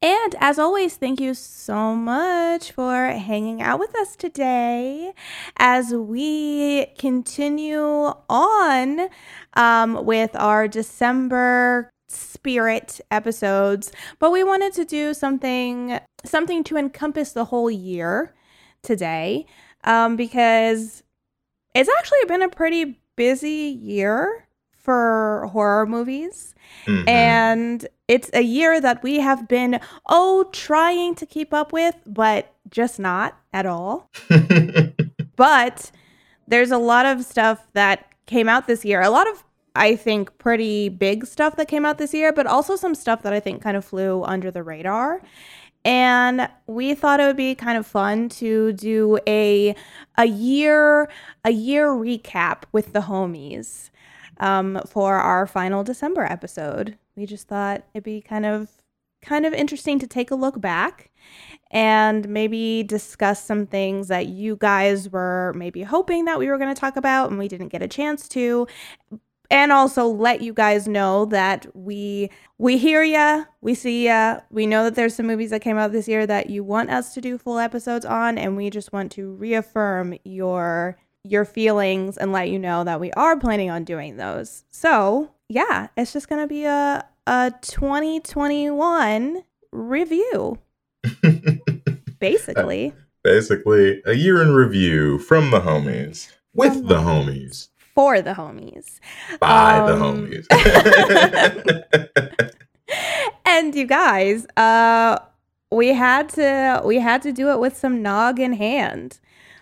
And as always, thank you so much for hanging out with us today as we continue on um, with our December spirit episodes. But we wanted to do something something to encompass the whole year today um, because it's actually been a pretty busy year for horror movies. Mm-hmm. And it's a year that we have been, oh, trying to keep up with, but just not at all. but there's a lot of stuff that came out this year. A lot of, I think, pretty big stuff that came out this year, but also some stuff that I think kind of flew under the radar. And we thought it would be kind of fun to do a a year a year recap with the homies um, for our final December episode. We just thought it'd be kind of kind of interesting to take a look back and maybe discuss some things that you guys were maybe hoping that we were going to talk about and we didn't get a chance to and also let you guys know that we we hear ya, we see ya. We know that there's some movies that came out this year that you want us to do full episodes on and we just want to reaffirm your your feelings and let you know that we are planning on doing those. So, yeah, it's just going to be a, a 2021 review. Basically. Basically, a year in review from the homies, with from the homies. For the homies. By um, the homies. and you guys, uh we had to we had to do it with some nog in hand.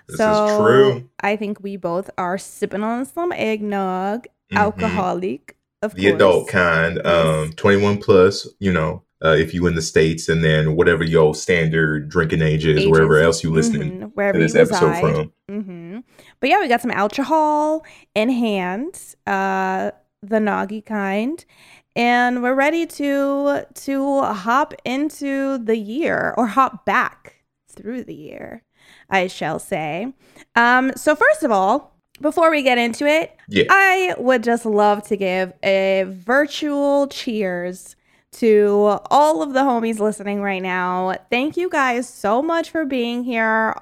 This so is true. I think we both are sipping on some eggnog, mm-hmm. alcoholic, of the course. adult kind, yes. um, 21 plus, you know, uh, if you in the States, and then whatever your standard drinking age is, Ages. wherever else you listening mm-hmm. wherever to this episode reside. from. Mm-hmm. But yeah, we got some alcohol in hand, uh, the noggy kind. And we're ready to to hop into the year or hop back through the year. I shall say. Um, so, first of all, before we get into it, yeah. I would just love to give a virtual cheers to all of the homies listening right now. Thank you guys so much for being here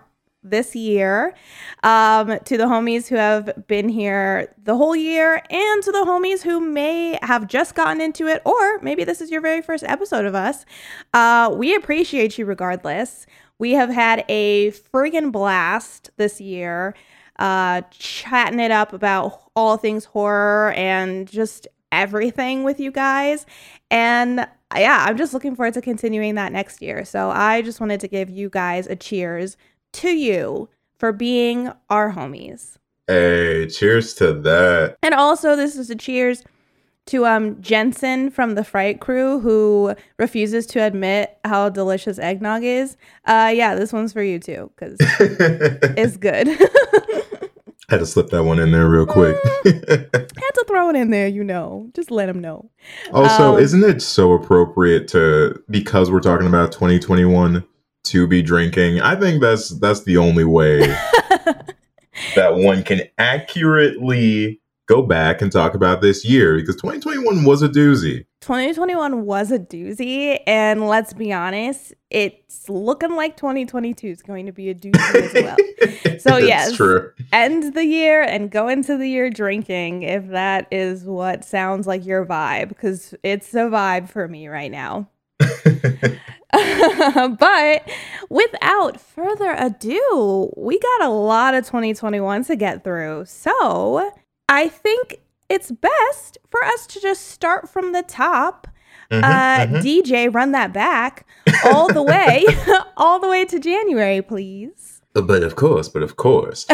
this year. Um, to the homies who have been here the whole year, and to the homies who may have just gotten into it, or maybe this is your very first episode of us. Uh, we appreciate you regardless. We have had a friggin' blast this year, uh, chatting it up about all things horror and just everything with you guys. And yeah, I'm just looking forward to continuing that next year. So I just wanted to give you guys a cheers to you for being our homies. Hey, cheers to that. And also, this is a cheers to um Jensen from the Fright Crew who refuses to admit how delicious eggnog is. Uh yeah, this one's for you too cuz it's good. had to slip that one in there real quick. had to throw it in there, you know. Just let him know. Also, um, isn't it so appropriate to because we're talking about 2021 to be drinking? I think that's that's the only way that one can accurately go back and talk about this year because 2021 was a doozy. 2021 was a doozy. And let's be honest, it's looking like 2022 is going to be a doozy as well. So, yes, true. end the year and go into the year drinking if that is what sounds like your vibe because it's a vibe for me right now. but without further ado, we got a lot of 2021 to get through. So, I think it's best for us to just start from the top. Mm-hmm, uh, mm-hmm. DJ, run that back all the way, all the way to January, please. But of course, but of course.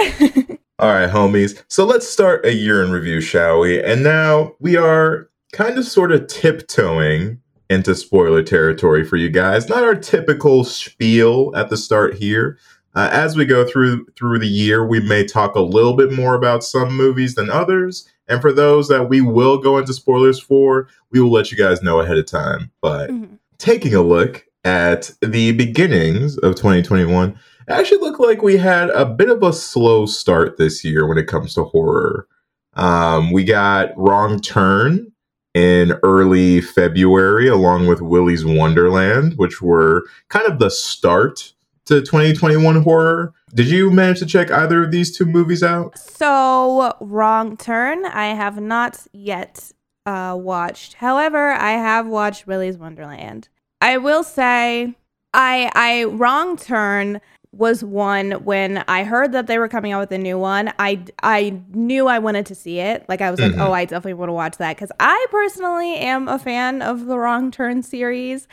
all right, homies. So let's start a year in review, shall we? And now we are kind of sort of tiptoeing into spoiler territory for you guys. Not our typical spiel at the start here. Uh, as we go through through the year, we may talk a little bit more about some movies than others, and for those that we will go into spoilers for, we will let you guys know ahead of time. But mm-hmm. taking a look at the beginnings of 2021, it actually looked like we had a bit of a slow start this year when it comes to horror. Um, we got Wrong Turn in early February, along with Willy's Wonderland, which were kind of the start to 2021 horror. Did you manage to check either of these two movies out? So, Wrong Turn, I have not yet uh, watched. However, I have watched Willy's Wonderland. I will say, I I Wrong Turn was one when I heard that they were coming out with a new one. I I knew I wanted to see it. Like I was mm-hmm. like, oh, I definitely want to watch that because I personally am a fan of the Wrong Turn series.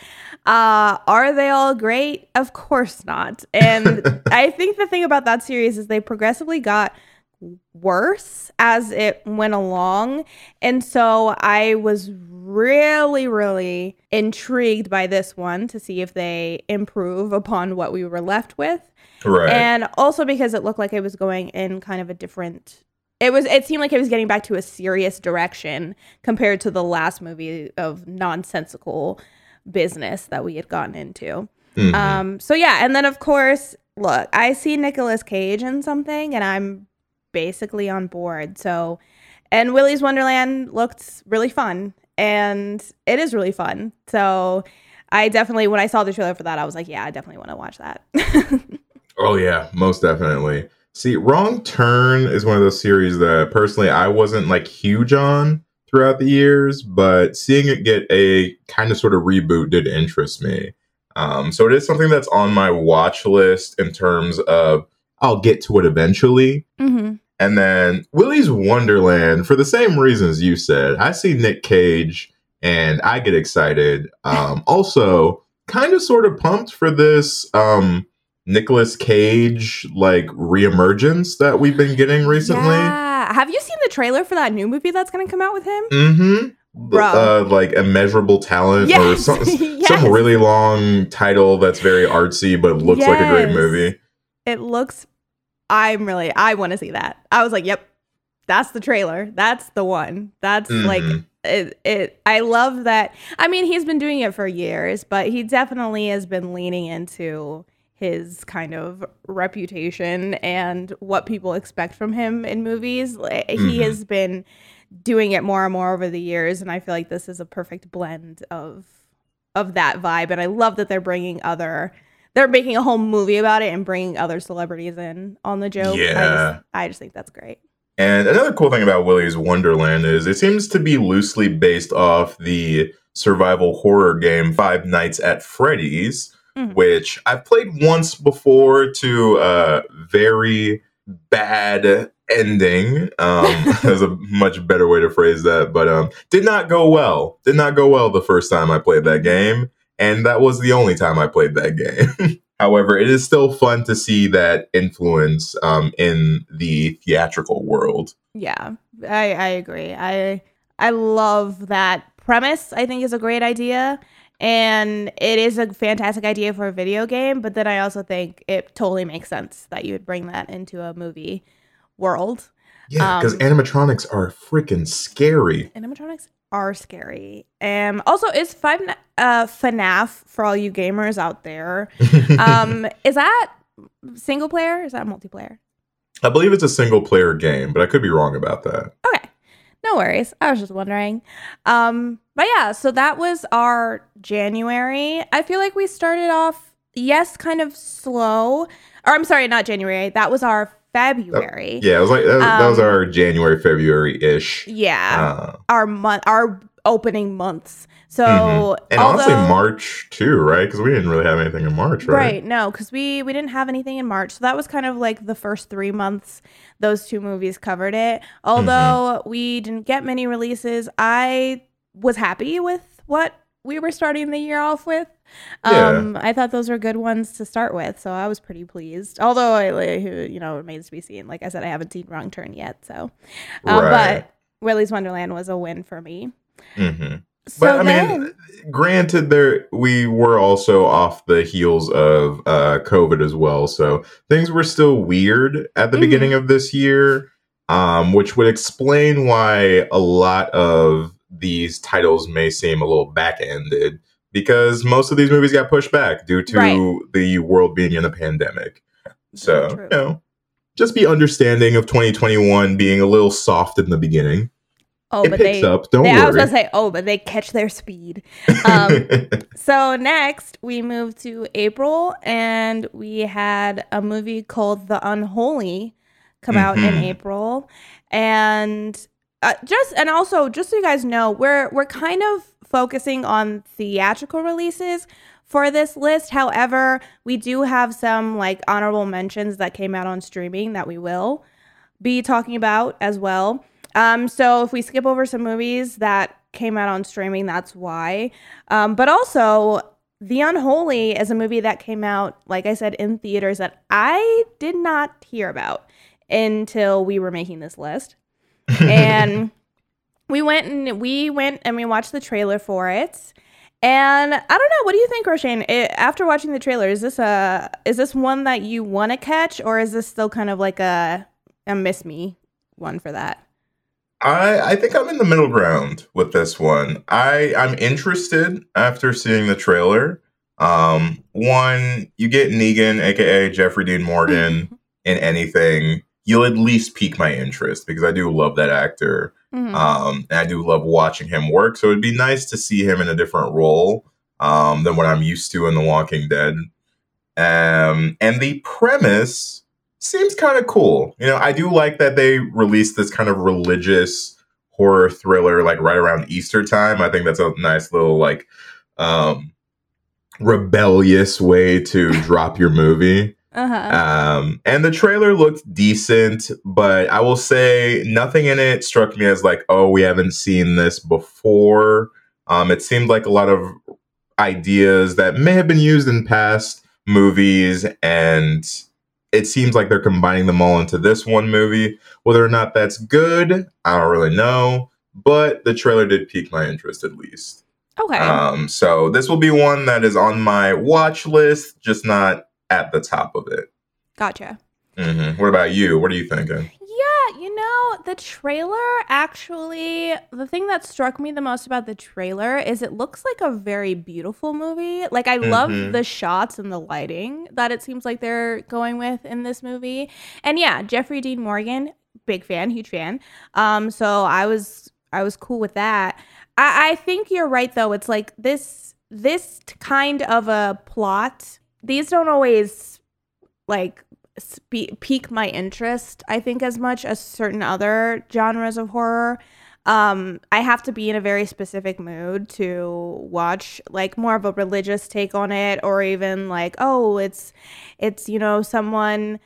Uh, are they all great? Of course not. And I think the thing about that series is they progressively got worse as it went along. And so I was really, really intrigued by this one to see if they improve upon what we were left with. Right. And also because it looked like it was going in kind of a different it was it seemed like it was getting back to a serious direction compared to the last movie of nonsensical business that we had gotten into. Mm-hmm. Um so yeah, and then of course, look, I see Nicolas Cage in something and I'm basically on board. So, and Willy's Wonderland looked really fun, and it is really fun. So, I definitely, when I saw the trailer for that, I was like, yeah, I definitely want to watch that. oh yeah, most definitely. See, Wrong Turn is one of those series that personally I wasn't like huge on throughout the years, but seeing it get a kind of sort of reboot did interest me. Um, so it is something that's on my watch list in terms of I'll get to it eventually. Mm-hmm. And then Willy's Wonderland, for the same reasons you said, I see Nick Cage and I get excited. Um, also, kind of sort of pumped for this um, Nicolas Cage like reemergence that we've been getting recently. Yeah. Have you seen the trailer for that new movie that's going to come out with him? Mm-hmm. Uh, like immeasurable talent yes. or some, yes. some really long title that's very artsy but looks yes. like a great movie. It looks I'm really I want to see that. I was like, "Yep. That's the trailer. That's the one." That's mm-hmm. like it, it I love that. I mean, he's been doing it for years, but he definitely has been leaning into his kind of reputation and what people expect from him in movies. Mm-hmm. He has been doing it more and more over the years and I feel like this is a perfect blend of of that vibe and I love that they're bringing other they're making a whole movie about it and bringing other celebrities in on the joke. Yeah. I just, I just think that's great. And another cool thing about Willy's Wonderland is it seems to be loosely based off the survival horror game Five Nights at Freddy's, mm-hmm. which I've played once before to a very bad ending. Um, there's a much better way to phrase that, but um, did not go well. Did not go well the first time I played that game and that was the only time I played that game. However, it is still fun to see that influence um, in the theatrical world. Yeah, I, I agree. I I love that premise. I think is a great idea, and it is a fantastic idea for a video game. But then I also think it totally makes sense that you would bring that into a movie world. Yeah, because um, animatronics are freaking scary. Animatronics are scary. Um, also, is Five uh, FNAF for all you gamers out there? um, is that single player? Is that multiplayer? I believe it's a single player game, but I could be wrong about that. Okay, no worries. I was just wondering. Um, but yeah, so that was our January. I feel like we started off, yes, kind of slow. Or I'm sorry, not January. That was our February. yeah, it was like that, um, that was um, our January, February ish. Yeah, uh, our month, our opening months. So mm-hmm. and although, honestly, March too, right? Because we didn't really have anything in March, right? Right. No, because we we didn't have anything in March, so that was kind of like the first three months. Those two movies covered it. Although mm-hmm. we didn't get many releases, I was happy with what we were starting the year off with. Um, yeah. I thought those were good ones to start with, so I was pretty pleased. Although I, you know, remains to be seen. Like I said, I haven't seen Wrong Turn yet, so. Um, right. But Willy's Wonderland was a win for me. Mm-hmm. So but I then, mean, granted, there we were also off the heels of uh, COVID as well, so things were still weird at the Mhm. beginning of this year, um, which would explain why a lot of these titles may seem a little back-ended because most of these movies got pushed back due to Right. the world being in a pandemic. So, true. you know, just be understanding of 2021 being a little soft in the beginning. oh, it but they, up. Don't they I was gonna say, oh, but they catch their speed. Um, so next we move to April, and we had a movie called The Unholy come out in Mhm. April, and uh, just and also just so you guys know, we're we're kind of focusing on theatrical releases for this list. However, we do have some like honorable mentions that came out on streaming that we will be talking about as well. Um, so if we skip over some movies that came out on streaming, that's why. Um, but also, The Unholy is a movie that came out, like I said, in theaters that I did not hear about until we were making this list. And we went and we went and we watched the trailer for it. And I don't know, what do you think, Roshane? It, after watching the trailer, is this a is this one that you want to catch, or is this still kind of like a a miss me one for that? I I think I'm in the middle ground with this one. I I'm interested after seeing the trailer. Um, one, you get Negan, aka Jeffrey Dean Morgan, in anything, you'll at least pique my interest because I do love that actor. Mhm. Um, and I do love watching him work. So it'd be nice to see him in a different role um, than what I'm used to in The Walking Dead. Um, and the premise seems kind of cool. You know, I do like that they released this kind of religious horror thriller like right around Easter time. I think that's a nice little like um, rebellious way to drop your movie. Uh-huh. Um, and the trailer looked decent, but I will say nothing in it struck me as like, oh, we haven't seen this before. Um, it seemed like a lot of ideas that may have been used in past movies, and it seems like they're combining them all into this one movie. Whether or not that's good, I don't really know, but the trailer did pique my interest at least. okay. Um, so this will be one that is on my watch list, just not at the top of it. gotcha. hmm What about you? What are you thinking? Yeah, you know, the trailer actually, the thing that struck me the most about the trailer is it looks like a very beautiful movie. Like, I love Mhm. the shots and the lighting that it seems like they're going with in this movie. And yeah, Jeffrey Dean Morgan, big fan, huge fan. Um, so I was, I was cool with that. I, I think you're right though. It's like this, this kind of a plot. These don't always like spe- pique my interest i think as much as certain other genres of horror um i have to be in a very specific mood to watch like more of a religious take on it or even like oh it's it's you know someone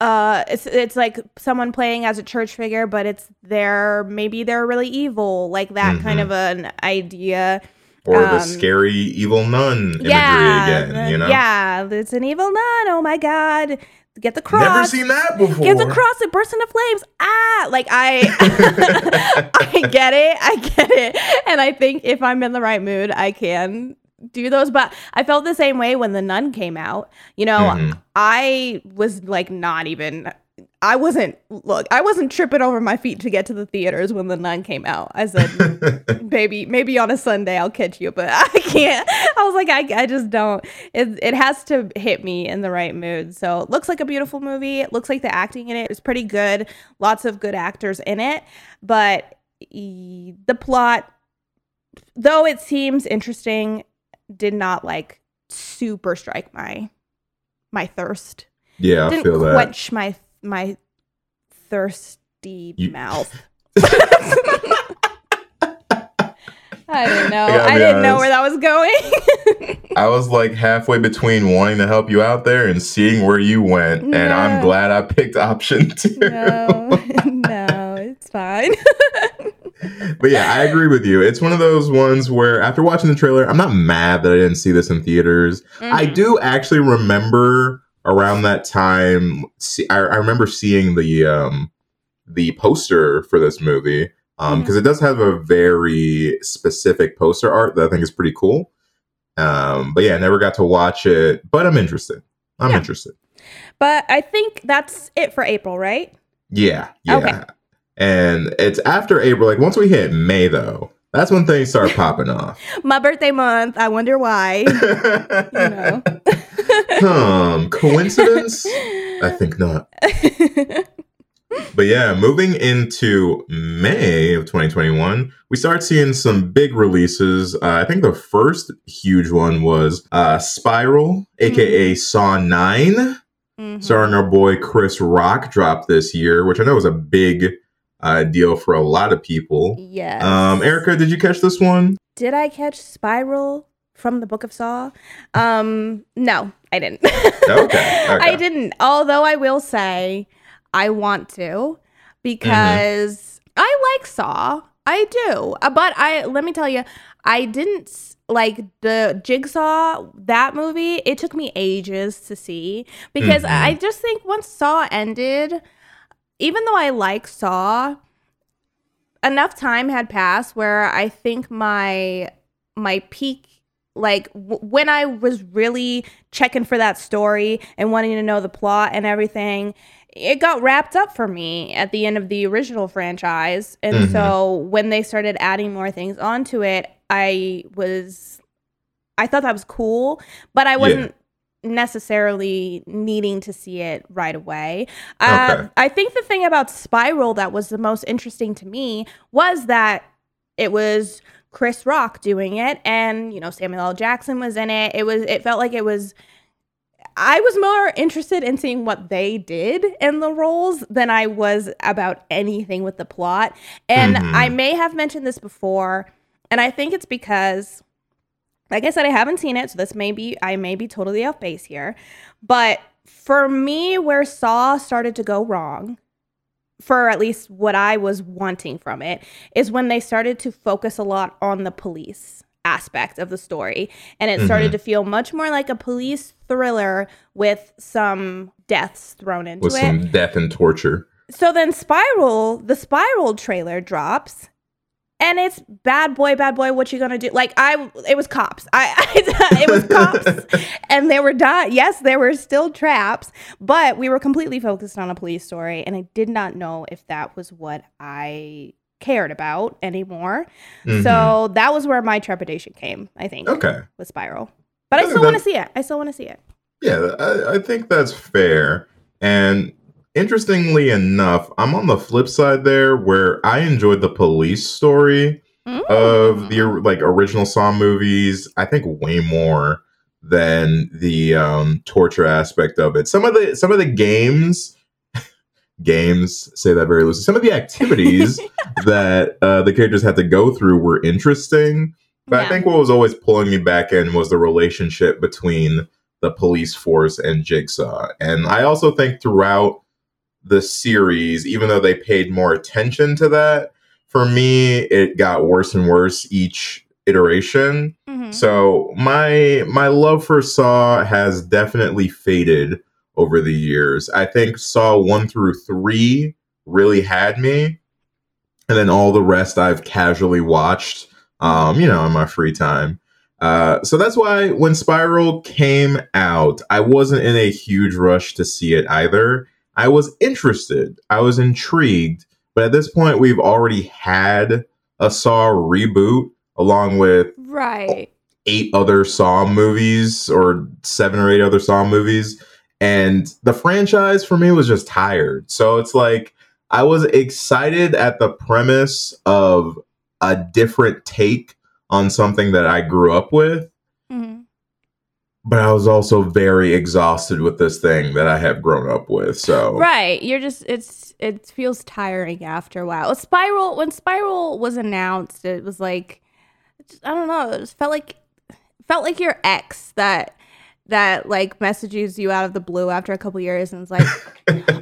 uh it's it's like someone playing as a church figure but it's they're maybe they're really evil like that kind Mhm. of an idea Or the Um, scary evil nun imagery yeah again, the- you know? yeah it's an evil nun oh my god get the cross Never seen that before. Get the cross, it bursts into flames. Ah, like I, I get it, I get it, and I think if I'm in the right mood, I can do those. But I felt the same way when the Nun came out. You know, Mhm. I was like not even. I wasn't look. I wasn't tripping over my feet to get to the theaters when the Nun came out. I said, baby, maybe on a Sunday I'll catch you, but I can't. I was like, I, I just don't. It, it has to hit me in the right mood. So it looks like a beautiful movie. It looks like the acting in it is pretty good. Lots of good actors in it, but the plot, though it seems interesting, did not like super strike my my thirst. yeah, Didn't feel that. quench my my thirsty You- mouth. I didn't know. I I, didn't know where that was going. I was like halfway between wanting to help you out there and seeing where you went, and I'm glad I picked option two. no, no, it's fine. but yeah, I agree with you. It's one of those ones where after watching the trailer, I'm not mad that I didn't see this in theaters. I Mhm. do actually remember around that time. See, I, I remember seeing the um, the poster for this movie. Um, because it does have a very specific poster art that I think is pretty cool. Um, but yeah, I never got to watch it, but I'm interested. I'm Yeah. interested. But I think that's it for April, right? Yeah, yeah. Okay. And it's after April. Like once we hit May, though, that's when things start popping off. My birthday month. I wonder why. you know. Hmm, coincidence? I think not. But yeah, moving into May of 2021, we start seeing some big releases. Uh, I think the first huge one was uh, Spiral, aka Saw 9, Mhm. starring our boy Chris Rock, dropped this year, which I know was a big uh, deal for a lot of people. Yes. Um, Erica, did you catch this one? Did I catch Spiral from the Book of Saw? Um, no, I didn't. Okay, okay. I didn't. Although I will say I want to because I like Saw. I do. Uh, But I let me tell you, I didn't like the Jigsaw that movie. It took me ages to see because Mhm. I just think once Saw ended, even though I like Saw, enough time had passed where I think my my peak like w- when I was really checking for that story and wanting to know the plot and everything, it got wrapped up for me at the end of the original franchise. And Mhm. so when they started adding more things onto it, I was I thought that was cool, but I wasn't necessarily needing to see it right away. Uh, Okay. I think the thing about Spiral that was the most interesting to me was that it was Chris Rock doing it, and you know Samuel L. Jackson was in it. It was it felt like it was. I was more interested in seeing what they did in the roles than I was about anything with the plot. And Mhm. I may have mentioned this before, and I think it's because, like I said, I haven't seen it, so this may be I may be totally off base here. But for me, where Saw started to go wrong, for at least what I was wanting from it, is when they started to focus a lot on the police aspect of the story. And it started Mhm. to feel much more like a police thriller with some deaths thrown into With it. With some death and torture. So then Spiral, the Spiral trailer drops. And it's bad boy, bad boy. What you gonna do? Like I, it was cops. I, I it was cops, and they were not. Yes, there were still traps, but we were completely focused on a police story, and I did not know if that was what I cared about anymore. Mhm. So that was where my trepidation came. I think okay. with Spiral, but I I still want to see it. I still want to see it. Yeah, I, I think that's fair. And interestingly enough, I'm on the flip side there where I enjoyed the police story of the Mm. like original Saw movies, I think way more than the um torture aspect of it. Some of the some of the games games say that very loosely. Some of the activities that uh, the characters had to go through were interesting. But I think what was always pulling me back in was the relationship between the police force and Jigsaw. And I also think throughout the series, even though they paid more attention to that, for me it got worse and worse each iteration. Mhm. So my my love for Saw has definitely faded over the years. I think Saw 1 through 3 really had me. And then all the rest I've casually watched um, you know, in my free time. Uh, so that's why when Spiral came out, I wasn't in a huge rush to see it either. I was interested, I was intrigued, but at this point, we've already had a Saw reboot along with Right. eight other Saw movies or seven or eight other Saw movies. And the franchise for me was just tired. So it's like I was excited at the premise of a different take on something that I grew up with. But I was also very exhausted with this thing that I have grown up with. So Right. You're just it's it feels tiring after a while. Spiral when Spiral was announced, it was like I don't know, it just felt like felt like your ex that that like messages you out of the blue after a couple years and it's like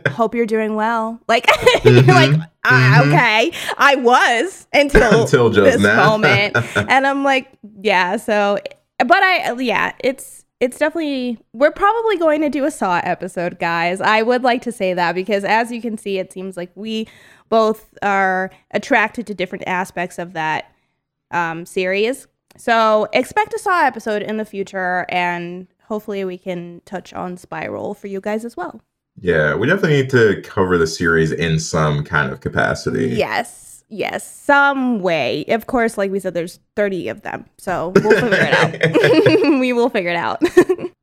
hope you're doing well. Like you're like. "Ah, Mhm. okay, I was until until just this now. moment. and I'm like, yeah, so but I yeah, it's it's definitely we're probably going to do a saw episode, guys. I would like to say that because as you can see, it seems like we both are attracted to different aspects of that um, series. So expect a Saw episode in the future, and hopefully we can touch on Spiral for you guys as well. Yeah, we definitely need to cover the series in some kind of capacity. Yes, yes, some way. Of course, like we said, there's 30 of them, so we'll figure it out. we will figure it out.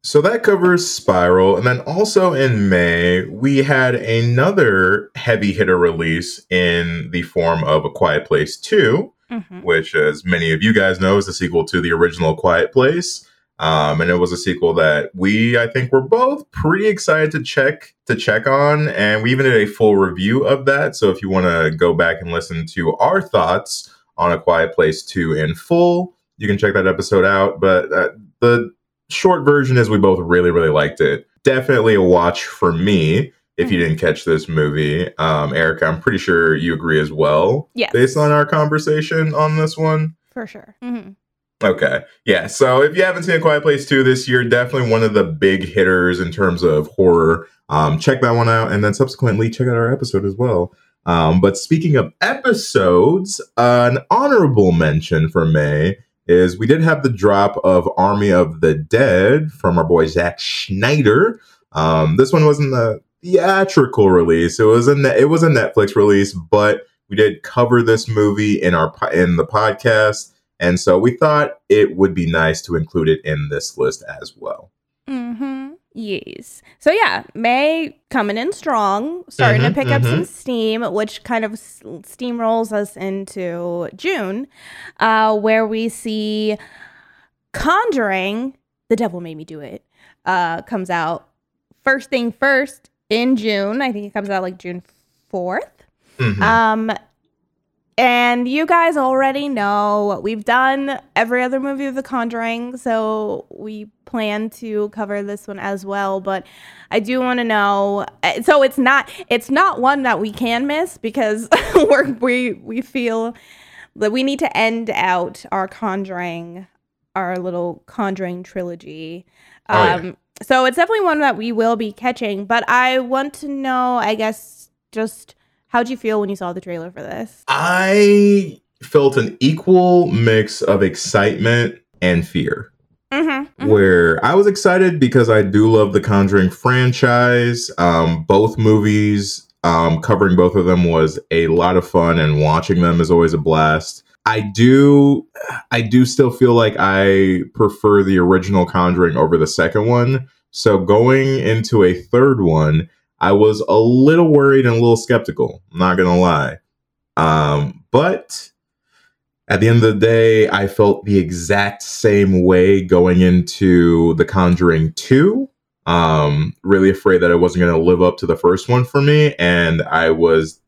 So that covers Spiral. And then also in May, we had another heavy hitter release in the form of A Quiet Place 2, Mhm. which, as many of you guys know, is the sequel to the original Quiet Place. Um, and it was a sequel that we, I think, were both pretty excited to check to check on, and we even did a full review of that. So if you want to go back and listen to our thoughts on A Quiet Place 2 in full, you can check that episode out. But uh, the short version is we both really, really liked it. Definitely a watch for me if you didn't catch this movie. Um, Erica, I'm pretty sure you agree as well, yes, based on our conversation on this one. for sure. hmm Okay. Yeah. So if you haven't seen A Quiet Place 2 this year, definitely one of the big hitters in terms of horror. Um, check that one out. And then subsequently check out our episode as well. Um, but speaking of episodes, an honorable mention for May is we did have the drop of Army of the Dead from our boy Zack Snyder. Um, this one wasn't the theatrical release. It was a ne- it was a Netflix release, but we did cover this movie in our po- in the podcast. And so we thought it would be nice to include it in this list as well. Mm-hmm. Yes. So yeah, May coming in strong, starting Mhm, to pick up mhm. some steam, which kind of s- steamrolls us into June, uh, where we see Conjuring, The Devil Made Me Do It, uh, comes out first thing first in June. I think it comes out like June 4th. Mhm. Um, and you guys already know what we've done every other movie of The Conjuring, so we plan to cover this one as well. But I do want to know. uh, So it's not it's not one that we can miss because we're, we we feel that we need to end out our Conjuring, our little Conjuring trilogy. Oh, yeah. Um, so it's definitely one that we will be catching. But I want to know, I guess, just how'd you feel when you saw the trailer for this? I felt an equal mix of excitement and fear. Mm-hmm. Where I was excited because I do love the Conjuring franchise. Um, both movies, um, covering both of them was a lot of fun, and watching them is always a blast. I do, I do still feel like I prefer the original Conjuring over the second one. So going into a third one, I was a little worried and a little skeptical. I'm not gonna lie. Um, but at the end of the day, I felt the exact same way going into The Conjuring 2. Um, really afraid that I wasn't going to live up to the first one for me. And I was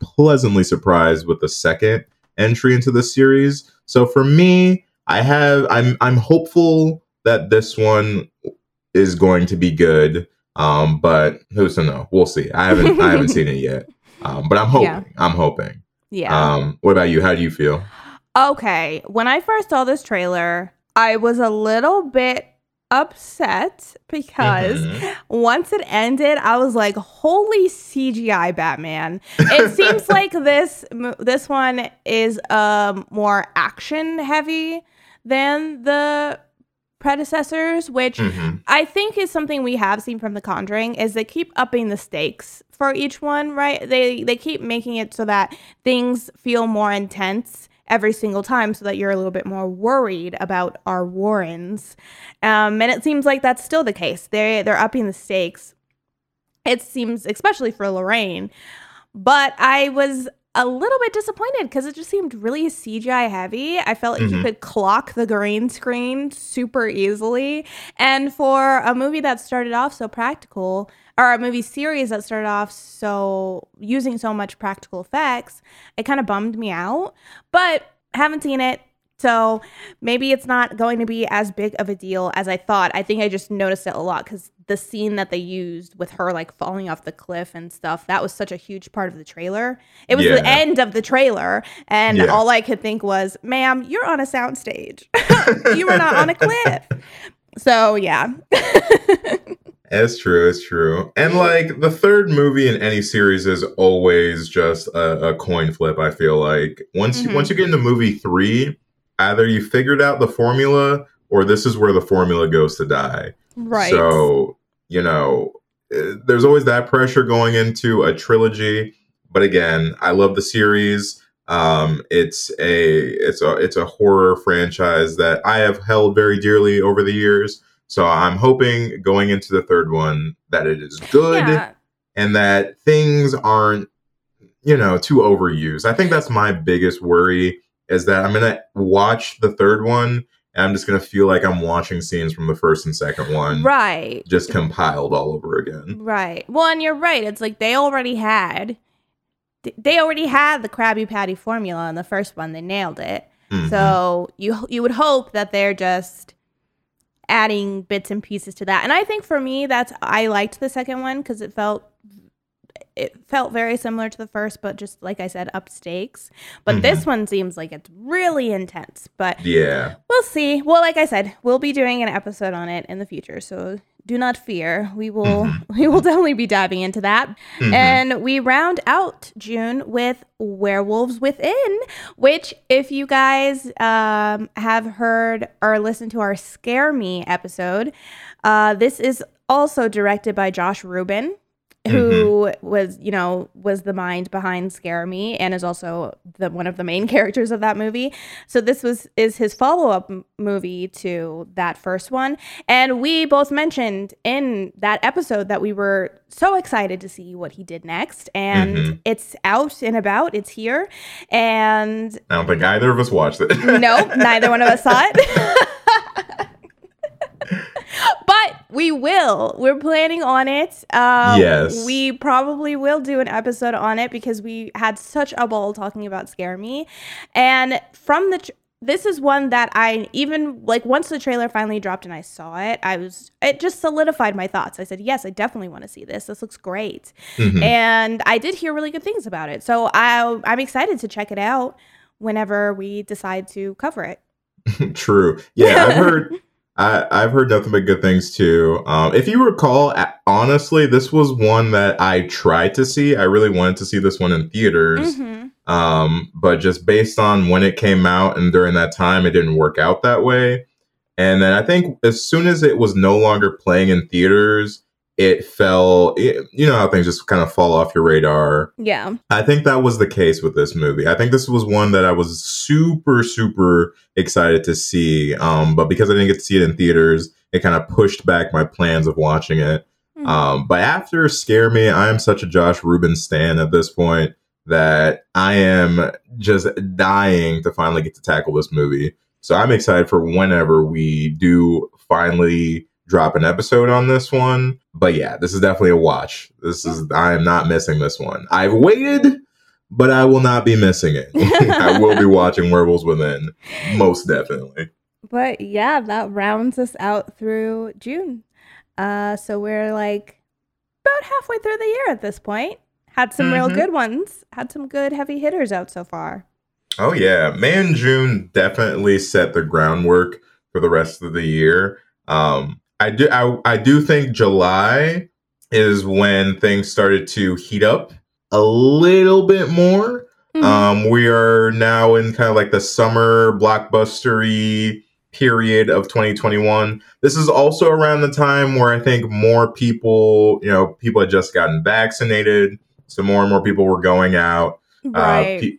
pleasantly surprised with the second entry into the series. So for me, I have I'm I'm hopeful that this one is going to be good. Um, but who's to know? We'll see. I haven't I haven't seen it yet. Um, but I'm hoping. Yeah. I'm hoping. Yeah. Um, what about you? How do you feel? Okay, when I first saw this trailer, I was a little bit upset because Mhm. once it ended, I was like, "Holy CGI Batman!" It seems like this this one is um more action heavy than the predecessors, which Mhm. I think is something we have seen from The Conjuring is they keep upping the stakes for each one, right? They they keep making it so that things feel more intense every single time so that you're a little bit more worried about our Warrens. Um, and it seems like that's still the case. They they're upping the stakes. It seems especially for Lorraine. But I was a little bit disappointed because it just seemed really CGI heavy. I felt like you Mhm. could clock the green screen super easily. And for a movie that started off so practical, or a movie series that started off so using so much practical effects, it kind of bummed me out. But haven't seen it. So maybe it's not going to be as big of a deal as I thought. I think I just noticed it a lot because the scene that they used with her like falling off the cliff and stuff, that was such a huge part of the trailer. It was the end of the trailer. And Yeah. all I could think was, ma'am, you're on a soundstage. you were not on a cliff. So yeah. It's true. It's true. And like the third movie in any series is always just a, a coin flip. I feel like once Mhm. you once you get into movie three, either you figured out the formula or this is where the formula goes to die. Right. So you know, eh, there's always that pressure going into a trilogy. But again, I love the series. Um, it's a it's a it's a horror franchise that I have held very dearly over the years. So I'm hoping going into the third one that it is good yeah. and that things aren't you know too overused. I think that's my biggest worry is that I'm gonna watch the third one and I'm just gonna feel like I'm watching scenes from the first and second one Right. just compiled all over again. Right. Well, and you're right. It's like they already had they already had the Krabby Patty formula in the first one. They nailed it. Mhm. So you you would hope that they're just adding bits and pieces to that. And I think for me that's I liked the second one cuz it felt it felt very similar to the first but just like I said up stakes. But this one seems like it's really intense. But yeah. We'll see. Well, like I said, we'll be doing an episode on it in the future, so do not fear. We will we will definitely be diving into that. Mhm. And we round out June with Werewolves Within, which if you guys um, have heard or listened to our Scare Me episode, uh, this is also directed by Josh Ruben. Who was, you know, was the mind behind Scare Me and is also the one of the main characters of that movie. So this was is his follow-up m- movie to that first one. And we both mentioned in that episode that we were so excited to see what he did next. And Mhm. it's out and about. It's here. And I don't think either of us watched it. no, neither one of us saw it. but we will. We're planning on it. Um, Yes. We probably will do an episode on it because we had such a ball talking about Scare Me. And from the. Tr- this is one that I even like once the trailer finally dropped and I saw it, I was it just solidified my thoughts. I said, "Yes, I definitely want to see this. This looks great." Mhm. And I did hear really good things about it. So I I'm excited to check it out whenever we decide to cover it. True. Yeah, I've heard. I, I've heard nothing but good things too. Um, if you recall, honestly, this was one that I tried to see. I really wanted to see this one in theaters, Mhm. um, but just based on when it came out and during that time, it didn't work out that way. And then I think as soon as it was no longer playing in theaters, it fell. It, you know how things just kind of fall off your radar. Yeah. I think that was the case with this movie. I think this was one that I was super, super excited to see. Um, but because I didn't get to see it in theaters, it kind of pushed back my plans of watching it. Mhm. Um, but after Scare Me, I am such a Josh Ruben stan at this point that I am just dying to finally get to tackle this movie. So I'm excited for whenever we do finally drop an episode on this one. But yeah, this is definitely a watch. This is I am not missing this one. I've waited, but I will not be missing it. I will be watching Werewolves Within, most definitely. But yeah, that rounds us out through June. Uh, so we're like about halfway through the year at this point. Had some real Mhm. good ones. Had some good heavy hitters out so far. Oh yeah, May and June definitely set the groundwork for the rest of the year. Um, I do, I, I do think July is when things started to heat up a little bit more. Mhm. Um, we are now in kind of like the summer blockbustery period of 2021. This is also around the time where I think more people, you know, people had just gotten vaccinated, so more and more people were going out. right. Uh, pe-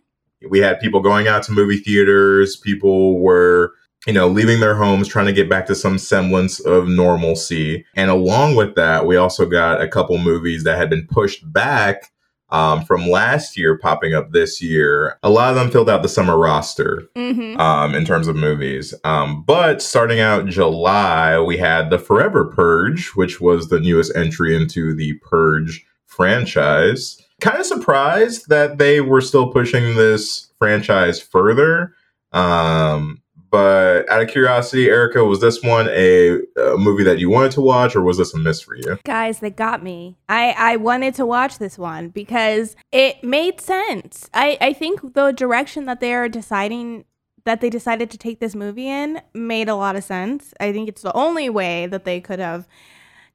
we had people going out to movie theaters. People were, you know, leaving their homes, trying to get back to some semblance of normalcy. And along with that, we also got a couple movies that had been pushed back um, from last year popping up this year. A lot of them filled out the summer roster mm-hmm. um, in terms of movies. Um, but starting out July, we had The Forever Purge, which was the newest entry into the Purge franchise. Kind of surprised that they were still pushing this franchise further. Um, but out of curiosity, Erica, was this one a, a movie that you wanted to watch, or was this a miss for you? Guys, they got me. I, I wanted to watch this one because it made sense. I, I think the direction that they're deciding that they decided to take this movie in made a lot of sense. I think it's the only way that they could have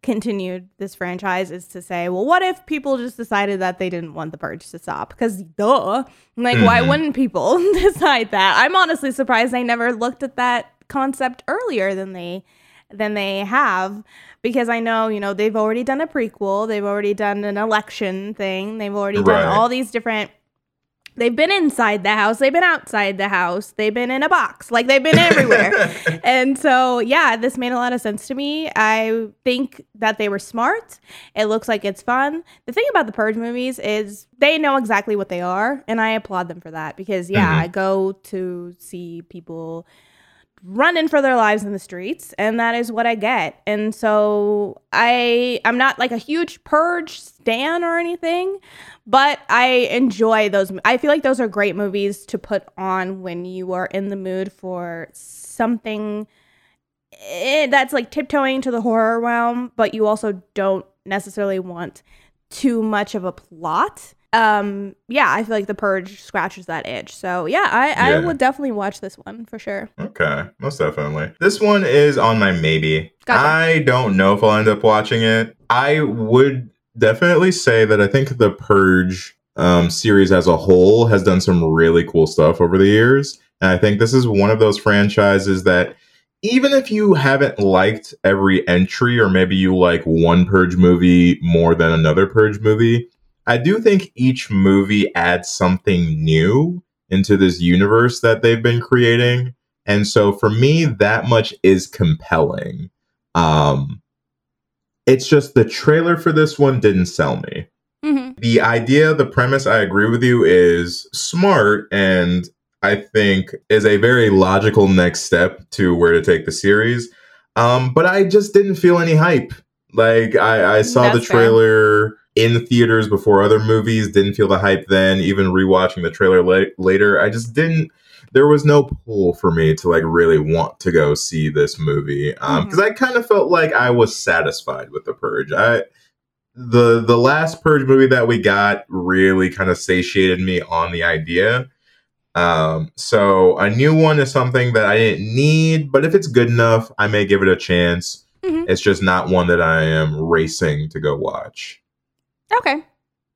continued this franchise is to say, well, what if people just decided that they didn't want the purge to stop? Because duh, like why Mhm. wouldn't people decide that? I'm honestly surprised they never looked at that concept earlier than they than they have because I know, you know, they've already done a prequel, they've already done an election thing, they've already Right. done all these different They've been inside the house, they've been outside the house, they've been in a box, like they've been everywhere. and so, yeah, this made a lot of sense to me. I think that they were smart. It looks like it's fun. The thing about the Purge movies is they know exactly what they are, and I applaud them for that because, yeah, Mhm. I go to see people running for their lives in the streets and that is what i get. And so i i'm not like a huge purge stan or anything but i enjoy those i feel like those are great movies to put on when you are in the mood for something eh, that's like tiptoeing to the horror realm but you also don't necessarily want too much of a plot um yeah i feel like the purge scratches that itch so yeah i i Yeah. would definitely watch this one for sure Okay, most definitely. This one is on my maybe. Gotcha. I don't know if I'll end up watching it. I would definitely say that I think the Purge um, series as a whole has done some really cool stuff over the years. And I think this is one of those franchises that even if you haven't liked every entry, or maybe you like one Purge movie more than another Purge movie, I do think each movie adds something new into this universe that they've been creating. And so for me, that much is compelling. Um, it's just the trailer for this one didn't sell me. mm-hmm. The idea, the premise, I agree with you, is smart and I think is a very logical next step to where to take the series. Um, but I just didn't feel any hype. Like I, I saw the trailer. fair. In theaters before other movies, didn't feel the hype then. Even rewatching the trailer la- later, I just didn't. There was no pull for me to like really want to go see this movie because I kind of felt like I was satisfied with the Purge. I the the last Purge movie that we got really kind of satiated me on the idea. Um, so a new one is something that I didn't need, but if it's good enough, I may give it a chance. Mhm. It's just not one that I am racing to go watch. Okay.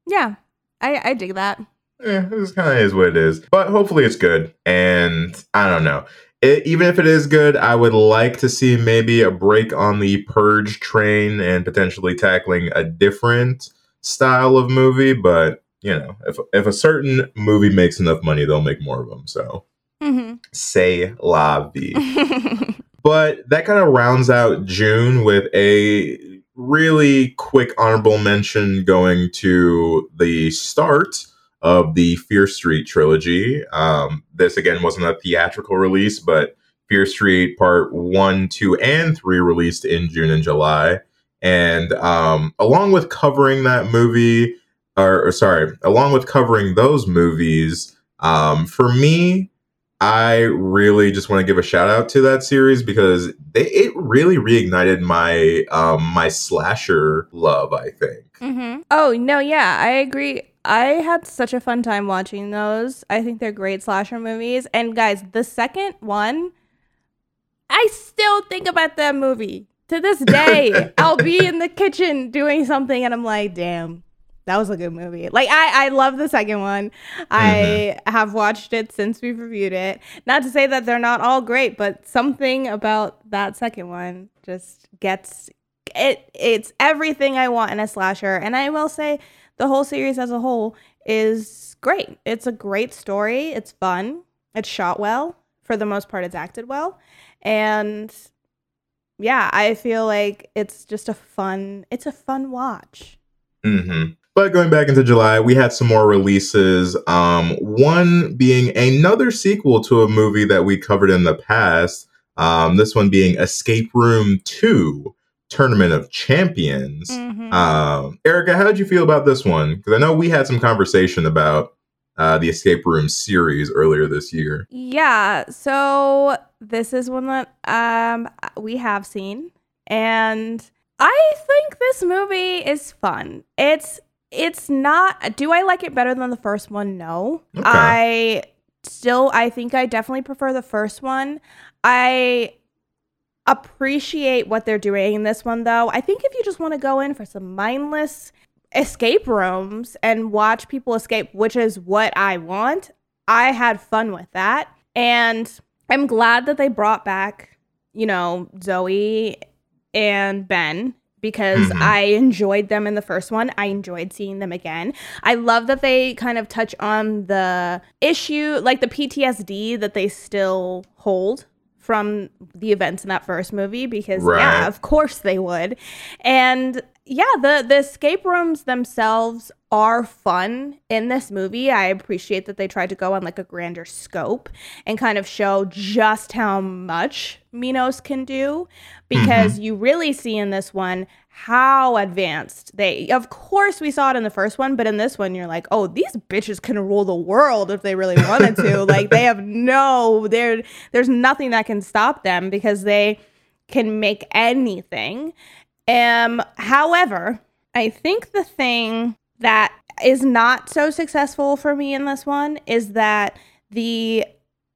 Yeah. I I dig that. Eh, this kind of is what it is, but hopefully it's good. And I don't know. It, even if it is good, I would like to see maybe a break on the purge train and potentially tackling a different style of movie. But you know, if if a certain movie makes enough money, they'll make more of them. So Mm-hmm. say la vie. But that kind of rounds out June with a really quick honorable mention going to the start of the Fear Street trilogy. Um, this again wasn't a theatrical release, but Fear Street Part 1, 2, and 3 released in June and July. And um, along with covering that movie, or, or sorry, along with covering those movies, um, for me, I really just want to give a shout out to that series because they, it really reignited my um, my slasher love. I think. mm-hmm. Oh no, yeah, I agree. I had such a fun time watching those. I think they're great slasher movies. And guys, the second one, I still think about that movie to this day. I'll be in the kitchen doing something, and I'm like, damn. That was a good movie. Like I, I love the second one. I have watched it since we've reviewed it. Not to say that they're not all great, but something about that second one just gets it. It's everything I want in a slasher. And I will say, the whole series as a whole is great. It's a great story. It's fun. It's shot well. For the most part, it's acted well. And yeah, I feel like it's just a fun. It's a fun watch. hmm But going back into July, we had some more releases. Um, one being another sequel to a movie that we covered in the past. Um, this one being Escape Room Two: Tournament of Champions. Mhm. Um, Erica, how did you feel about this one? Because I know we had some conversation about uh, the Escape Room series earlier this year. Yeah, so this is one that um we have seen and I think this movie is fun. It's it's not do I like it better than the first one? No. Okay. I still I think I definitely prefer the first one. I appreciate what they're doing in this one though. I think if you just want to go in for some mindless escape rooms and watch people escape, which is what I want, I had fun with that. And I'm glad that they brought back, you know, Zoe and Ben because mm-hmm. I enjoyed them in the first one. I enjoyed seeing them again. I love that they kind of touch on the issue, like the PTSD that they still hold from the events in that first movie because right. yeah, of course they would. And yeah, the the escape rooms themselves are fun in this movie. I appreciate that they tried to go on like a grander scope and kind of show just how much Minos can do because mm-hmm. you really see in this one how advanced they of course we saw it in the first one but in this one you're like oh these bitches can rule the world if they really wanted to. Like they have no there there's nothing that can stop them because they can make anything. Um however i think the thing that is not so successful for me in this one is that the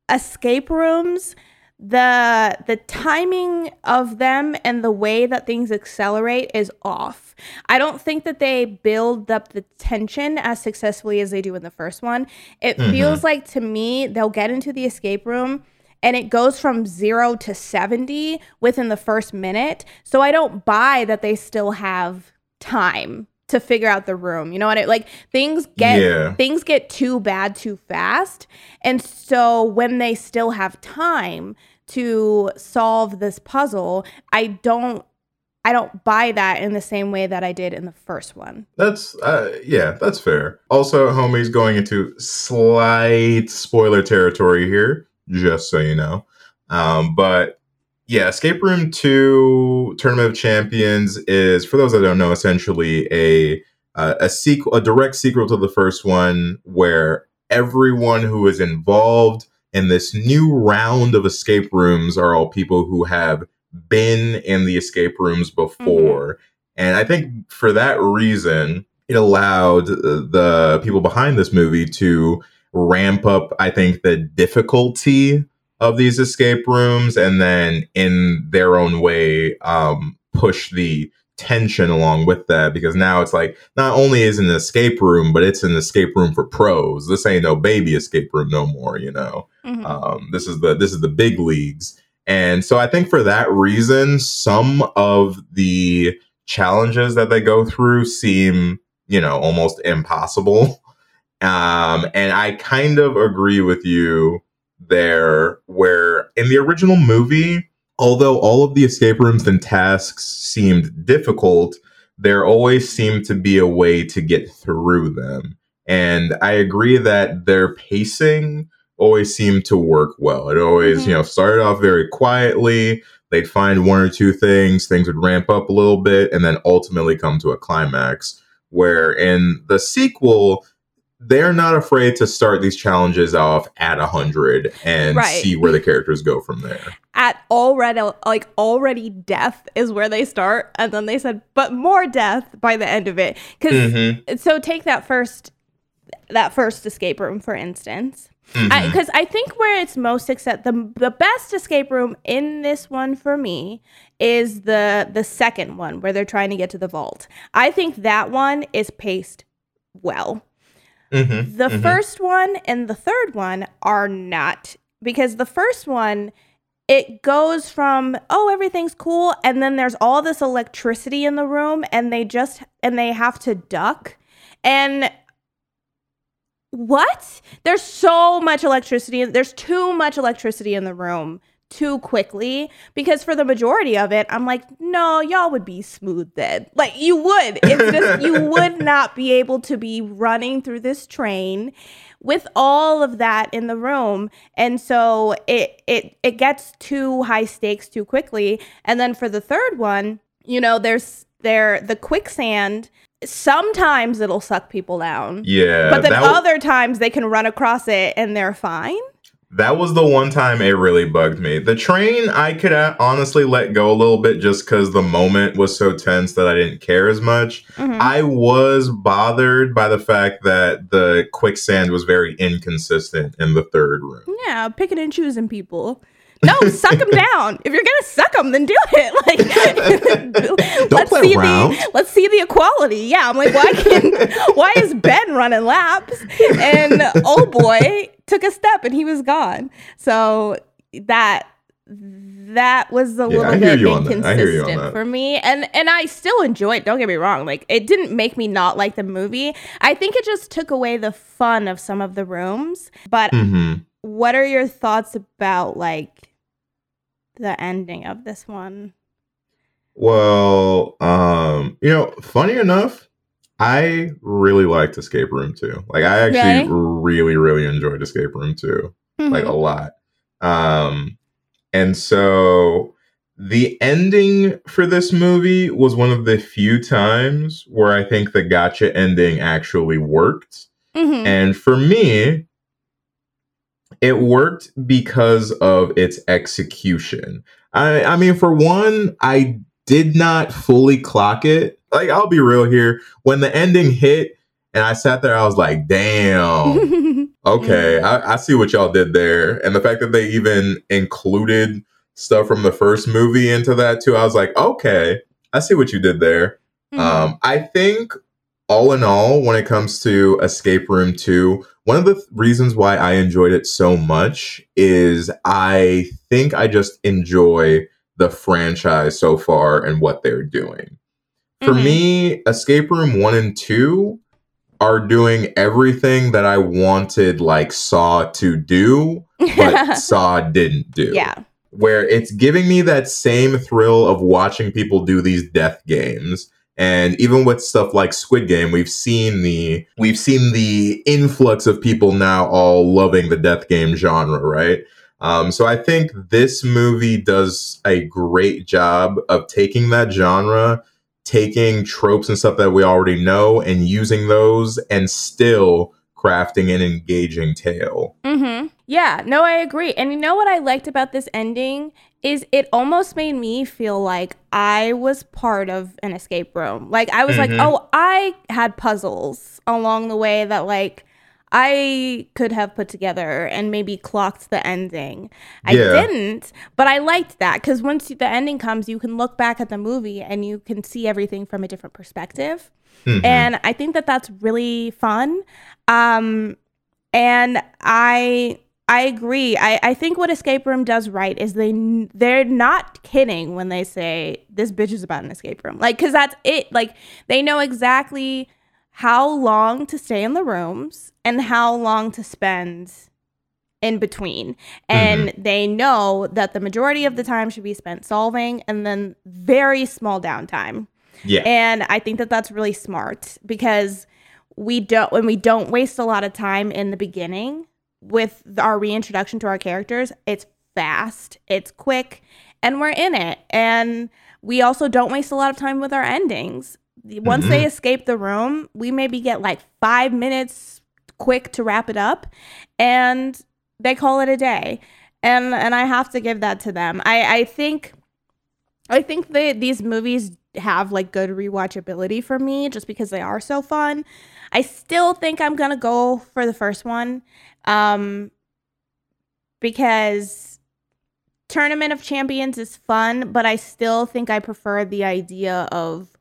escape rooms the the timing of them and the way that things accelerate is off. I don't think that they build up the tension as successfully as they do in the first one. It mm-hmm. feels like to me they'll get into the escape room and it goes from 0 to 70 within the first minute. So I don't buy that they still have time to figure out the room. You know what I like things get yeah. things get too bad too fast. And so when they still have time to solve this puzzle, I don't I don't buy that in the same way that I did in the first one. That's uh yeah, that's fair. Also, homie's going into slight spoiler territory here, just so you know. Um, but yeah, Escape Room 2 Tournament of Champions is, for those that don't know, essentially a uh, a sequel, a direct sequel to the first one, where everyone who is involved in this new round of escape rooms are all people who have been in the escape rooms before. Mm-hmm. And I think for that reason, it allowed the people behind this movie to ramp up, I think, the difficulty of these escape rooms and then in their own way um, push the tension along with that because now it's like not only is an escape room but it's an escape room for pros. This ain't no baby escape room no more you know? Mm-hmm. um, this is the this is the big leagues. And so i think for that reason some of the challenges that they go through seem you know almost impossible. Um, and i kind of agree with you there where in the original movie, although all of the escape rooms and tasks seemed difficult, there always seemed to be a way to get through them. And I agree that their pacing always seemed to work well. It always, mm-hmm. you know, started off very quietly. They'd find one or two things, things would ramp up a little bit, and then ultimately come to a climax. Where in the sequel, they're not afraid to start these challenges off at 100 and right. see where the characters go from there at already like already death is where they start and then they said but more death by the end of it because mm-hmm. so take that first that first escape room for instance because mm-hmm. I, I, think where it's most accept the the best escape room in this one for me is the the second one where they're trying to get to the vault. I think that one is paced well. Mm-hmm, the mm-hmm. first one and the third one are not because the first one it goes from oh everything's cool and then there's all this electricity in the room and they just and they have to duck. And what? There's so much electricity there's too much electricity in the room too quickly because for the majority of it, I'm like, no, y'all would be smooth then. Like you would. It's just you would not be able to be running through this train with all of that in the room. And so it it it gets too high stakes too quickly. And then for the third one, you know, there's there the quicksand sometimes it'll suck people down. Yeah. But then other times they can run across it and they're fine that was the one time it really bugged me. The train, I could honestly let go a little bit just because the moment was so tense that I didn't care as much. Mhm. I was bothered by the fact that the quicksand was very inconsistent in the third room. yeah, picking and choosing people. No, suck them down. If you're gonna suck them, then do it. Like, let's play see around. the let's see the equality. Yeah, I'm like, why can why is Ben running laps and old boy took a step and he was gone? So that that was a Yeah, little bit you on that. I hear you on inconsistent for me, and and I still enjoy it. Don't get me wrong; like it didn't make me not like the movie. I think it just took away the fun of some of the rooms. But hmm what are your thoughts about like the ending of this one? Well, um, you know, funny enough, I really liked Escape Room 2. Like I actually really, really enjoyed Escape Room 2. Like a lot. Um and so the ending for this movie was one of the few times where I think the gotcha ending actually worked. Mhm. And for me, it worked because of its execution. I, I mean, for one, I did not fully clock it. Like, I'll be real here. When the ending hit and I sat there, I was like, damn, okay, I, I see what y'all did there. And the fact that they even included stuff from the first movie into that, too, I was like, okay, I see what you did there. Mhm. Um, I think all in all, when it comes to Escape Room 2, one of the th- reasons why I enjoyed it so much is I think I just enjoy the franchise so far and what they're doing. For Mhm. me, Escape Room 1 and 2 are doing everything that I wanted like Saw to do, but Saw didn't do yeah. where it's giving me that same thrill of watching people do these death games and even with stuff like squid game we've seen the we've seen the influx of people now all loving the death game genre right? Um, so i think this movie does a great job of taking that genre taking tropes and stuff that we already know and using those and still crafting an engaging tale Mm-hmm. Yeah, no, I agree. And you know what I liked about this ending is it almost made me feel like I was part of an escape room. Like I was like, Mhm. oh, I had puzzles along the way that like I could have put together and maybe clocked the ending. I Yeah. didn't, but I liked that because once the ending comes, you can look back at the movie and you can see everything from a different perspective Mhm. and I think that that's really fun. Um, and I I agree. I, I think what Escape Room does right is they they're not kidding when they say this bitch is about an escape room. Like, cause that's it. Like they know exactly how long to stay in the rooms and how long to spend in between. And they know that the majority of the time should be spent solving and then very small downtime. Yeah And I think that that's really smart because we don't when we don't waste a lot of time in the beginning with our reintroduction to our characters, it's fast, it's quick, and we're in it. And we also don't waste a lot of time with our endings. Once they mm-hmm. escape the room, we maybe get like 5 minutes quick to wrap it up and they call it a day. And and I have to give that to them. I I think I think that these movies have like good rewatchability for me just because they are so fun. I still think I'm gonna go for the first one, um, because Tournament of Champions is fun, but I still think I prefer the idea of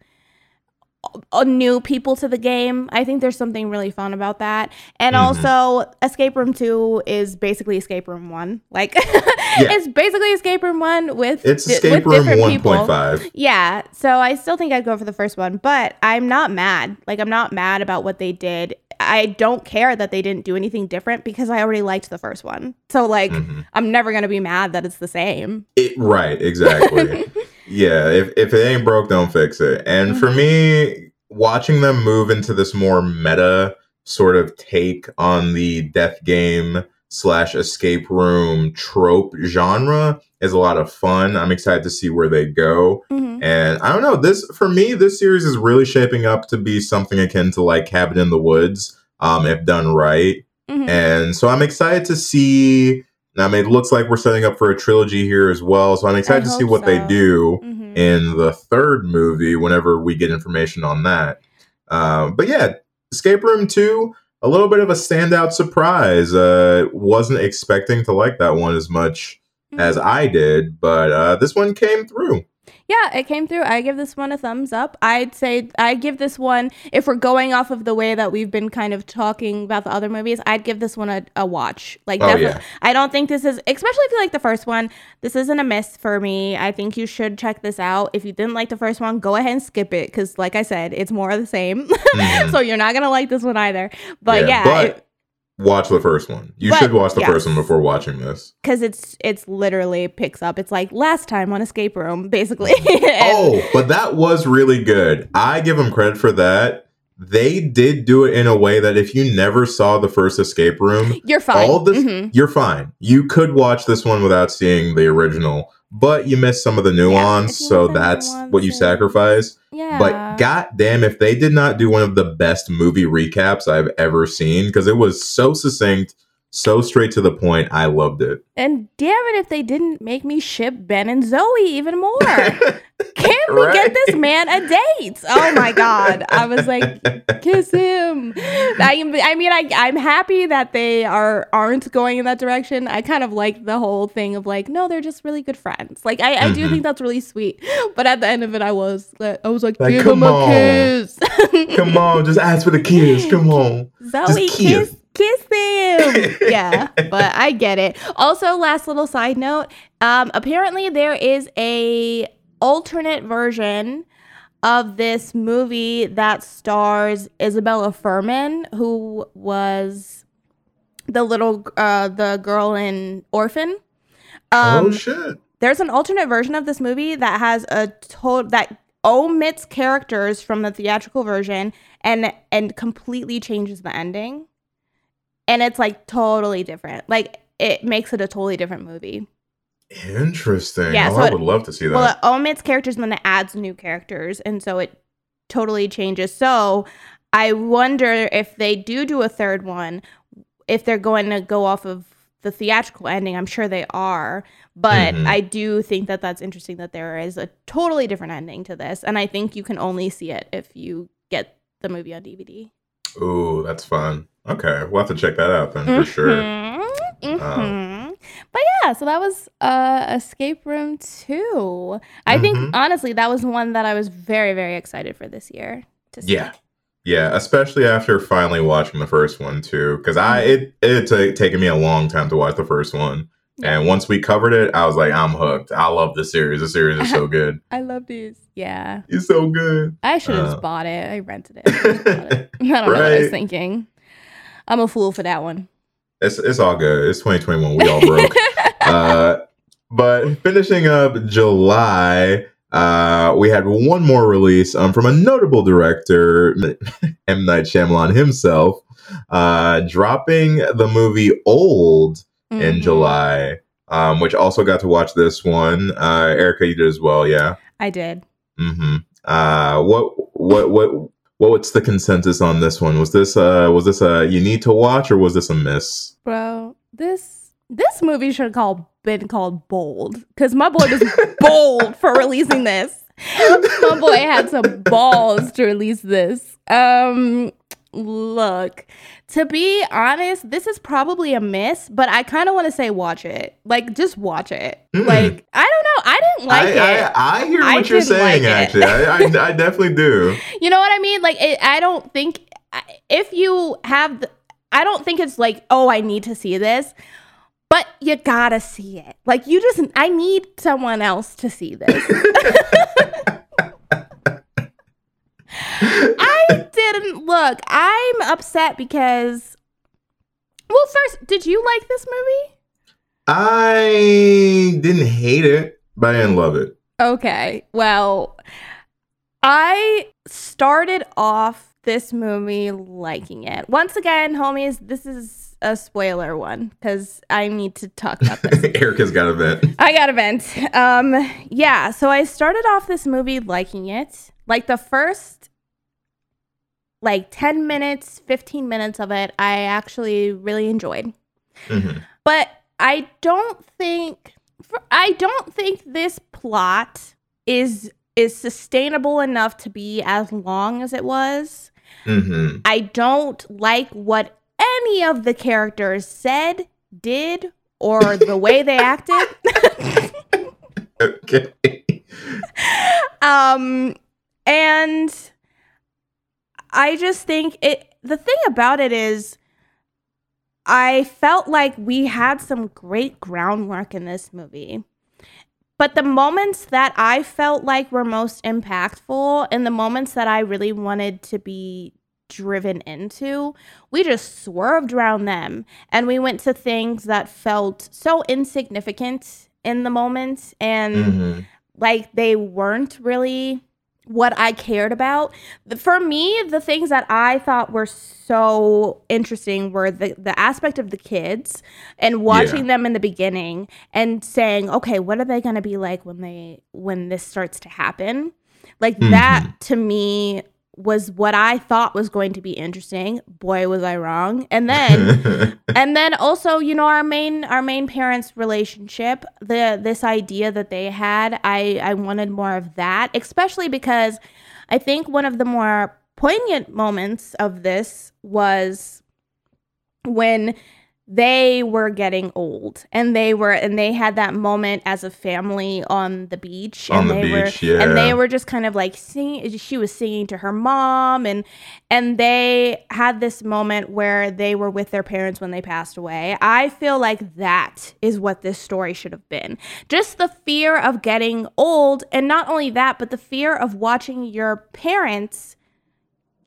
new people to the game. I think there's something really fun about that. And Mhm. also, Escape Room 2 is basically Escape Room 1. Like, it's basically Escape Room 1 with, it's di- escape with room different people. 1.5 Yeah, so I still think I'd go for the first one, but I'm not mad. Like, I'm not mad about what they did. I don't care that they didn't do anything different because I already liked the first one. So, like, Mhm. I'm never going to be mad that it's the same. It, right, exactly. yeah, if, if it ain't broke, don't fix it. And for Mhm. me, watching them move into this more meta sort of take on the death game slash escape room trope genre is a lot of fun. I'm excited to see where they go. Mhm. And I don't know, this for me, this series is really shaping up to be something akin to like Cabin in the Woods, um, if done right. Mhm. And so I'm excited to see I mean, it looks like we're setting up for a trilogy here as well. So I'm excited to see what they so. do Mhm. in the third movie whenever we get information on that. Um, but yeah, Escape Room 2, a little bit of a standout surprise. Uh, wasn't expecting to like that one as much as I did, but uh, this one came through. Yeah, it came through. I give this one a thumbs up. I'd say I give this one, if we're going off of the way that we've been kind of talking about the other movies, I'd give this one a, a watch. Like, Oh, yeah. I don't think this is, especially if you like the first one, this isn't a miss for me. I think you should check this out. If you didn't like the first one, go ahead and skip it because, like I said, it's more of the same. Mhm. so you're not going to like this one either. But yeah, but it- watch the first one. You But, should watch the yes. first one before watching this. because it's it's literally picks up. It's like last time on Escape Room, basically. Oh, and- Oh, but that was really good. I give him credit for that. They did do it in a way that if you never saw the first escape room, you're fine. all this Mhm. you're fine. You could watch this one without seeing the original, but you missed some of the nuance, you so that's what you sacrifice. Yeah. But goddamn, if they did not do one of the best movie recaps I've ever seen, because it was so succinct, so straight to the point, I loved it. And damn it if they didn't make me ship Ben and Zoe even more. Can we get this man a date? Oh my god. I was like, kiss him. I, I mean, I, I'm happy that they are aren't going in that direction. I kind of like the whole thing of like, no, they're just really good friends. Like, I, I do Mhm. think that's really sweet. But at the end of it, I was, I was like, Like, give come him a on. kiss. Come on, just ask for the kiss. Come on. Zoe, Just kiss, kiss. Kiss them. yeah, but I get it. Also, last little side note: um, apparently there is a alternate version of this movie that stars Isabella Fuhrman, who was the little uh, the girl in Orphan. Um, oh shit. there's an alternate version of this movie that has a total that omits characters from the theatrical version and and completely changes the ending and it's like totally different like it makes it a totally different movie Interesting. Yeah, oh, so I it- would love to see that. well it omits characters and then it adds new characters and so it totally changes so i wonder if they do do a third one if they're going to go off of the theatrical ending i'm sure they are but Mhm. i do think that that's interesting that there is a totally different ending to this and i think you can only see it if you get the movie on dvd Ooh, that's fun. Okay, we'll have to check that out then for sure. Mhm, mhm. but yeah so that was uh escape room 2 i think Mhm. honestly that was one that i was very very excited for this year to see. Yeah. Yeah, especially after finally watching the first one too, because I it it had taken me a long time to watch the first one, and once we covered it, I was like, I'm hooked. I love the series. The series is so good. i love these yeah It's so good. i should have Uh. just bought it i rented it I it. i don't know what i was thinking i'm a fool for that one It's it's all good. It's 2021. We all broke. uh, but finishing up July, uh, we had one more release um, from a notable director, M. Night Shyamalan himself, uh, dropping the movie Old in Mhm. July, um, which also got to watch this one. Uh, Erica, you did as well, yeah. i did Mm-hmm. Uh, what what what what's the consensus on this one? Was this uh was this a you need to watch or was this a miss? bro this this movie should have called been called bold because my boy was bold for releasing this my boy had some balls to release this um look to be honest this is probably a miss but i kind of want to say watch it like just watch it Mm. like i don't know i didn't like I, it I, I hear I what you're saying. like actually, I, I I definitely do. You know what I mean? Like, it, I don't think if you have, the, I don't think it's like, oh, I need to see this, but you gotta see it. Like, you just, I need someone else to see this. I didn't look. I'm upset because, well, first, did you like this movie? I didn't hate it, I love it. Okay. Well, I started off this movie liking it. Once again, homies, this is a spoiler one because I need to talk about this. Erica's got a vent. I got a vent. Um, yeah, so I started off this movie liking it. Like the first like 10 minutes, 15 minutes of it, I actually really enjoyed. Mhm. But I don't think I don't think this plot is is sustainable enough to be as long as it was. Mm-hmm. I don't like what any of the characters said, did, or the way they acted. Okay. um and I just think it the thing about it is I felt like we had some great groundwork in this movie. But the moments that I felt like were most impactful and the moments that I really wanted to be driven into, we just swerved around them and we went to things that felt so insignificant in the moment and Mhm. like they weren't really what I cared about. For me, the things that I thought were so interesting were the the aspect of the kids and watching them in the beginning and saying, "Okay, what are they going to be like when they when this starts to happen?" Like that mm-hmm. to me was what I thought was going to be interesting. Boy, was I wrong. And then and then also you know our main our main parents relationship the this idea that they had i i wanted more of that especially because i think one of the more poignant moments of this was when they were getting old and they were and they had that moment as a family on the beach On and the they were yeah. and they were just kind of like singing she was singing to her mom and and they had this moment where they were with their parents when they passed away i feel like that is what this story should have been just the fear of getting old and not only that but the fear of watching your parents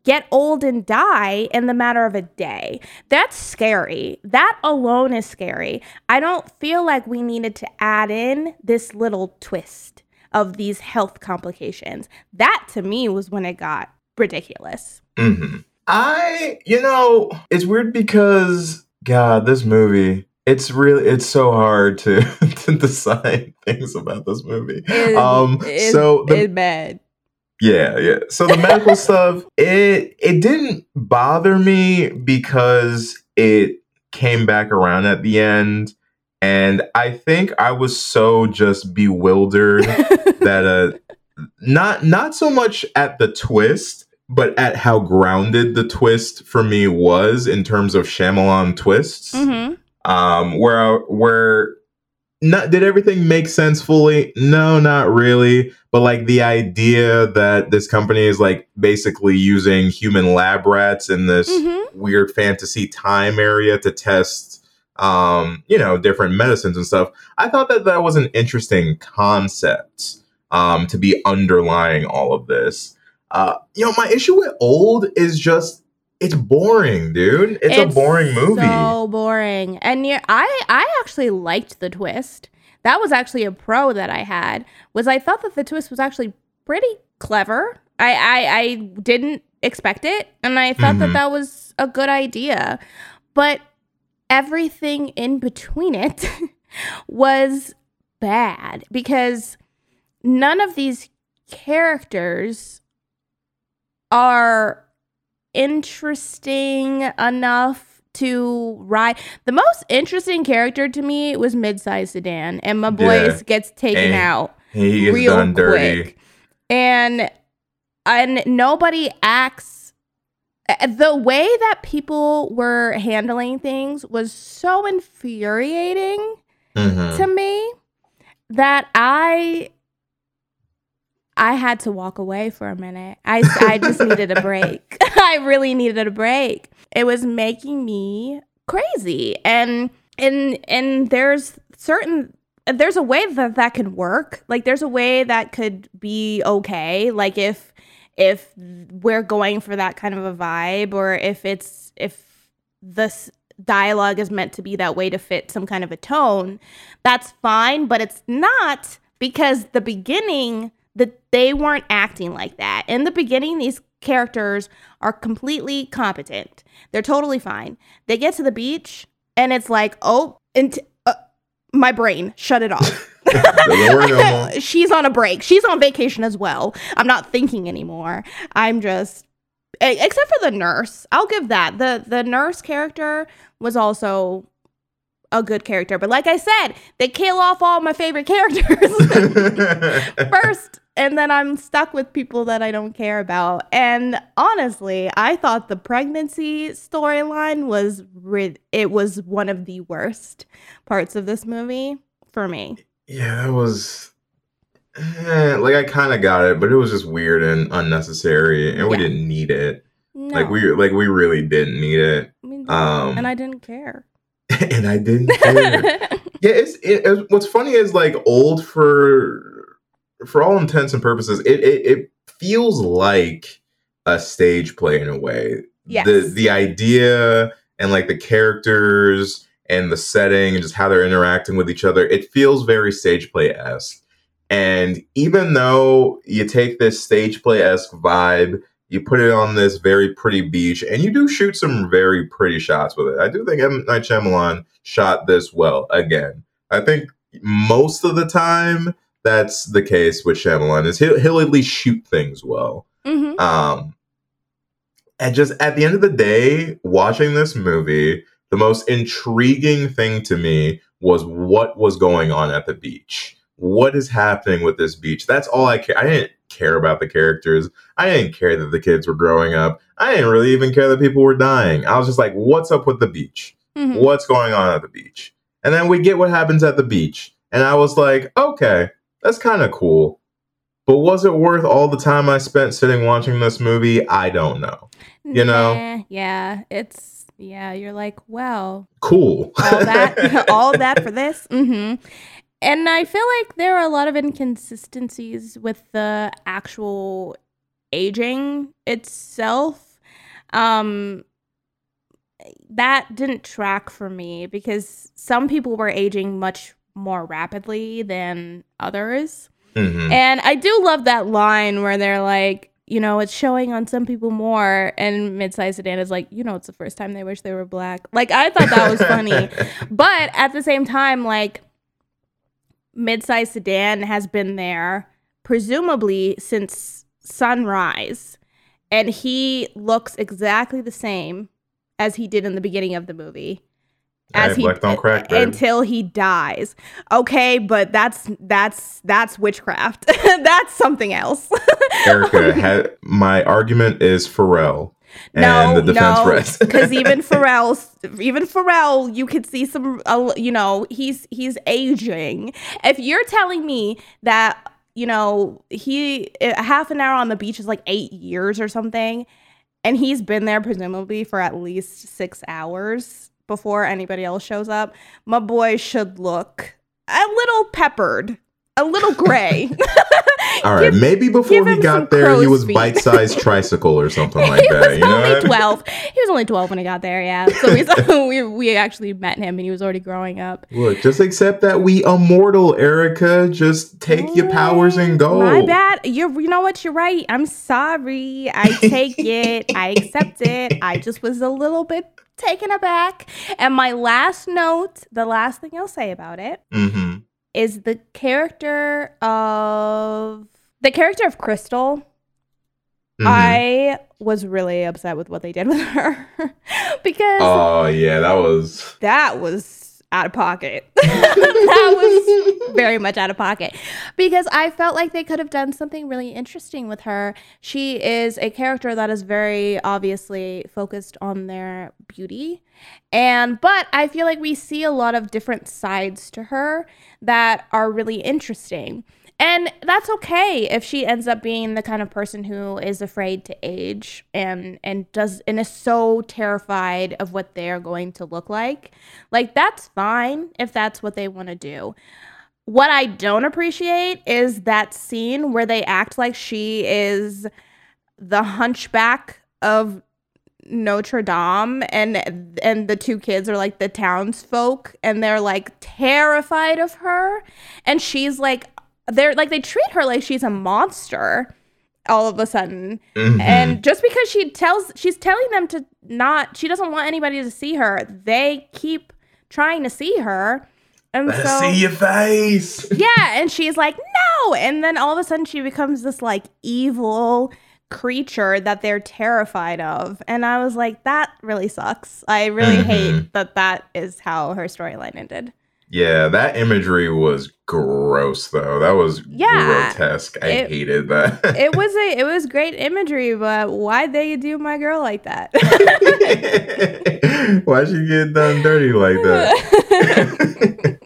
get old and die in the matter of a day. That's scary. That alone is scary. I don't feel like we needed to add in this little twist of these health complications. That to me was when it got ridiculous. hmm I, you know, it's weird because God, this movie. It's really, it's so hard to to decide things about this movie. Um, so the, bad. Yeah, yeah. So the medical stuff, it it didn't bother me because it came back around at the end, and I think I was so just bewildered that uh not not so much at the twist but at how grounded the twist for me was in terms of Shyamalan twists. Hmm um where where not did everything make sense fully? No not really. But like the idea that this company is like basically using human lab rats in this hmm weird fantasy time area to test um you know different medicines and stuff i thought that that was an interesting concept um to be underlying all of this. Uh you know my issue with old is just it's boring dude it's, a boring movie So boring. And yeah, I I actually liked the twist. That was actually a pro that I had. Was I thought that the twist was actually pretty clever. I I, I didn't expect it, and I thought that Mhm. that was a good idea. But everything in between it was bad because none of these characters are interesting enough to ride. The most interesting character to me was mid-sized sedan, and my boys Yeah. gets taken And out he gets real done dirty quick, and and nobody acts. uh, The way that people were handling things was so infuriating Mhm. to me that I I had to walk away for a minute. I I just needed a break. I really needed a break. It was making me crazy. And and and there's certain there's a way that that could work. Like there's a way that could be okay. Like if if we're going for that kind of a vibe or if it's if this dialogue is meant to be that way to fit some kind of a tone, that's fine, but it's not because the beginning that they weren't acting like that. In the beginning these characters are completely competent. They're totally fine. They get to the beach and it's like, "Oh, and uh, my brain shut it off." Doesn't work no more. She's on a break. She's on vacation as well. I'm not thinking anymore. I'm just except for the nurse. I'll give that. The the nurse character was also a good character. But like I said, they kill off all my favorite characters first, and then I'm stuck with people that I don't care about. And honestly, I thought the pregnancy storyline was rid- it was one of the worst parts of this movie for me. Yeah, that was eh, like I kind of got it, but it was just weird and unnecessary, and we Yeah. didn't need it. No, Like we like we really didn't need it, I mean, um, and I didn't care. and I didn't care. yeah, it's it, it- what's funny is like old for for all intents and purposes. It it, it feels like a stage play in a way. Yes. The the idea and like the characters and the setting and just how they're interacting with each other. It feels very stage play esque. And even though you take this stage play esque vibe, you put it on this very pretty beach, and you do shoot some very pretty shots with it. I do think M. Night Shyamalan shot this well again. I think most of the time that's the case with Shyamalan is he'll, he'll at least shoot things well. hmm Um, and just at the end of the day, watching this movie, the most intriguing thing to me was what was going on at the beach. What is happening with this beach? That's all I care. I didn't care about the characters. I didn't care that the kids were growing up. I didn't really even care that people were dying. I was just like, what's up with the beach? hmm What's going on at the beach? And then we get what happens at the beach. And I was like, okay, that's kind of cool. But was it worth all the time I spent sitting watching this movie? I don't know. You know? Yeah, it's yeah. You're like, well, Cool. all that, all that for this. hmm And I feel like there are a lot of inconsistencies with the actual aging itself. Um, that didn't track for me because some people were aging much more rapidly than others. Mhm. And I do love that line where they're like, you know, it's showing on some people more. And mid-sized sedan is like, you know, it's the first time they wish they were black. Like I thought that was funny. but at the same time, like mid-sized sedan has been there presumably since sunrise. And he looks exactly the same as he did in the beginning of the movie. Hey, black don't crack, until he dies. Okay, but that's that's that's witchcraft. that's something else. Erica, ha- my argument is Pharrell and no, the defense no, because even Pharrell, even Pharrell, you could see some. Uh, you know, he's he's aging. If you're telling me that you know he a half an hour on the beach is like eight years or something, and he's been there presumably for at least six hours before anybody else shows up, my boy should look a little peppered, a little gray. All right, Give- maybe before he got there, he was bite-sized tricycle or something like he that. was You know, only what I mean? 12 he was only 12 when he got there yeah so he's, we, we actually met him and he was already growing up Look, just accept that we immortal, Erica. Just take your powers and go. my bad you're you know what you're right i'm sorry i take it i accept it i just was a little bit taken aback and my last note the last thing i'll say about it Mm-hmm. is the character of the character of Chrystal Mm-hmm. i was really upset with what they did with her because Oh yeah, that was. that was out of pocket. that was very much out of pocket because I felt like they could have done something really interesting with her. She is a character that is very obviously focused on their beauty. And but I feel like we see a lot of different sides to her that are really interesting. And that's okay if she ends up being the kind of person who is afraid to age and and does and is so terrified of what they're going to look like. Like that's fine if that's what they want to do. What I don't appreciate is that scene where they act like she is the hunchback of Notre Dame and and the two kids are like the townsfolk and they're like terrified of her and she's like they're like they treat her like she's a monster all of a sudden Mhm. and just because she tells she's telling them to not she doesn't want anybody to see her they keep trying to see her and Let's so see your face. yeah and she's like no and then all of a sudden she becomes this like evil creature that they're terrified of. And I was like, that really sucks. I really hate Mhm. that that is how her storyline ended. Yeah, that imagery was gross though. That was Yeah, grotesque. I it- hated that. It was a it was great imagery, but why'd they do my girl like that? Why'd she get done dirty like that?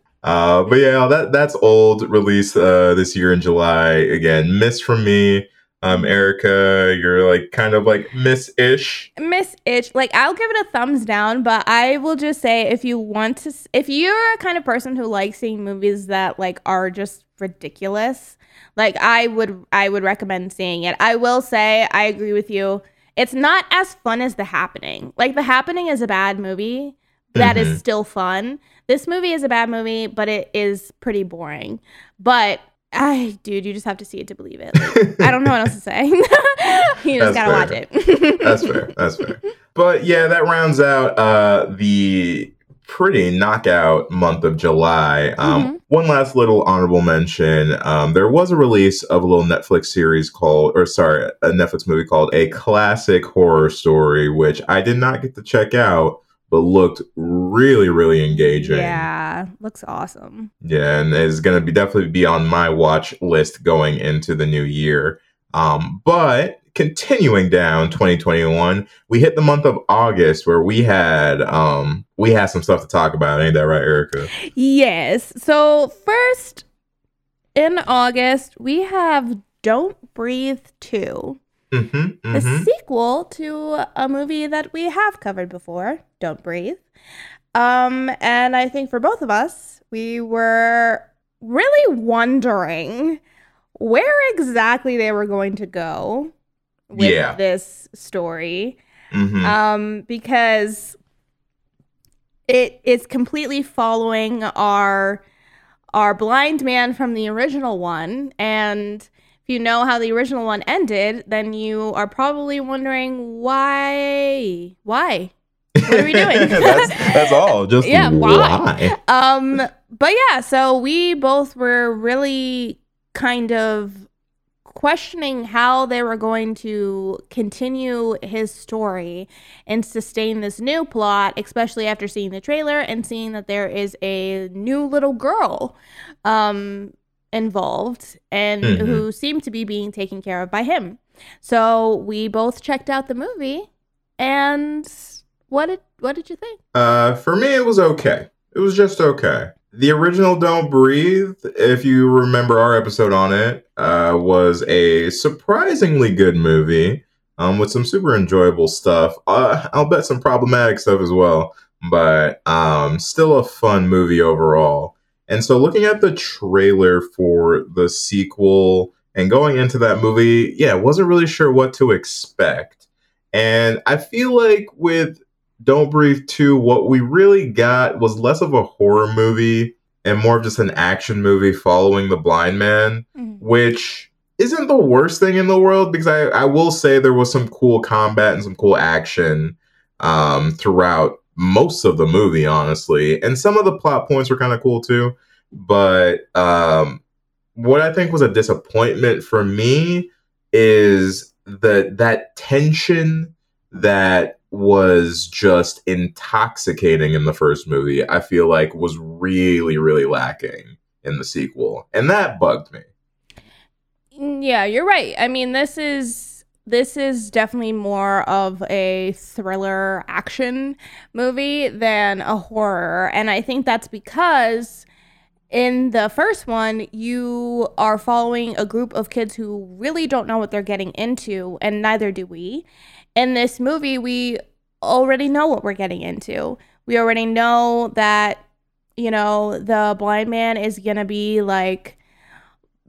uh, but yeah, that that's old. Released uh, this year in July. Again, miss from me. Um, Erica, you're like kind of like miss ish. Miss Ish. like I'll give it a thumbs down, but I will just say if you want to, if you're a kind of person who likes seeing movies that like are just ridiculous, like I would, I would recommend seeing it. I will say I agree with you. It's not as fun as The Happening. Like The Happening is a bad movie that is Mhm. still fun. This movie is a bad movie, but it is pretty boring. But I, dude, you just have to see it to believe it. Like, I don't know what else to say. you just That's gotta watch it. That's fair. That's fair. But yeah, that rounds out uh, the pretty knockout month of July. Um, Mhm. One last little honorable mention: um, there was a release of a little Netflix series called, or sorry, a Netflix movie called "A Classic Horror Story," which I did not get to check out, but looked really, really engaging. Yeah, looks awesome. Yeah, and is going to be definitely be on my watch list going into the new year. Um, but continuing down 2021, we hit the month of August where we had um we had some stuff to talk about. Ain't that right, Erica? Yes. So first in August, we have Don't Breathe 2, Mm-hmm. the hmm sequel to a movie that we have covered before, Don't Breathe. Um, and I think for both of us, we were really wondering where exactly they were going to go with Yeah. this story. hmm um, because it is completely following our our blind man from the original one and you know how the original one ended then you are probably wondering why why what are we doing? that's that's all. Just Yeah, why? why? um but yeah so we both were really kind of questioning how they were going to continue his story and sustain this new plot especially after seeing the trailer and seeing that there is a new little girl um involved and Mhm. who seemed to be being taken care of by him so we both checked out the movie and what did what did you think Uh, for me, it was okay. It was just okay. The original "Don't Breathe," if you remember our episode on it, uh, was a surprisingly good movie. Um, with some super enjoyable stuff. Uh, I'll bet some problematic stuff as well, but um, still a fun movie overall. And so, looking at the trailer for the sequel and going into that movie, yeah, wasn't really sure what to expect. And I feel like with don't Breathe 2, what we really got was less of a horror movie and more of just an action movie following the blind man, which isn't the worst thing in the world because I, I will say there was some cool combat and some cool action um, throughout most of the movie, honestly. And some of the plot points were kind of cool too. But um, what I think was a disappointment for me is that that tension that was just intoxicating in the first movie, I feel like was really, really lacking in the sequel. And that bugged me. Mm, Yeah, you're right. I mean, this is this is definitely more of a thriller action movie than a horror, and I think that's because in the first one you are following a group of kids who really don't know what they're getting into, and neither do we. In this movie, we already know what we're getting into. We already know that you know the blind man is gonna be like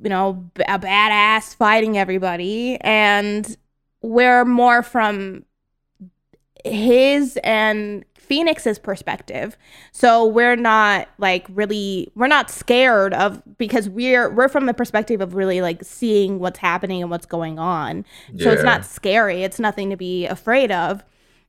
you know, a badass fighting everybody. And we're more from his and Phoenix's perspective. So we're not like really we're not scared of because we're we're from the perspective of really like seeing what's happening and what's going on. So it's not scary. It's nothing to be afraid of.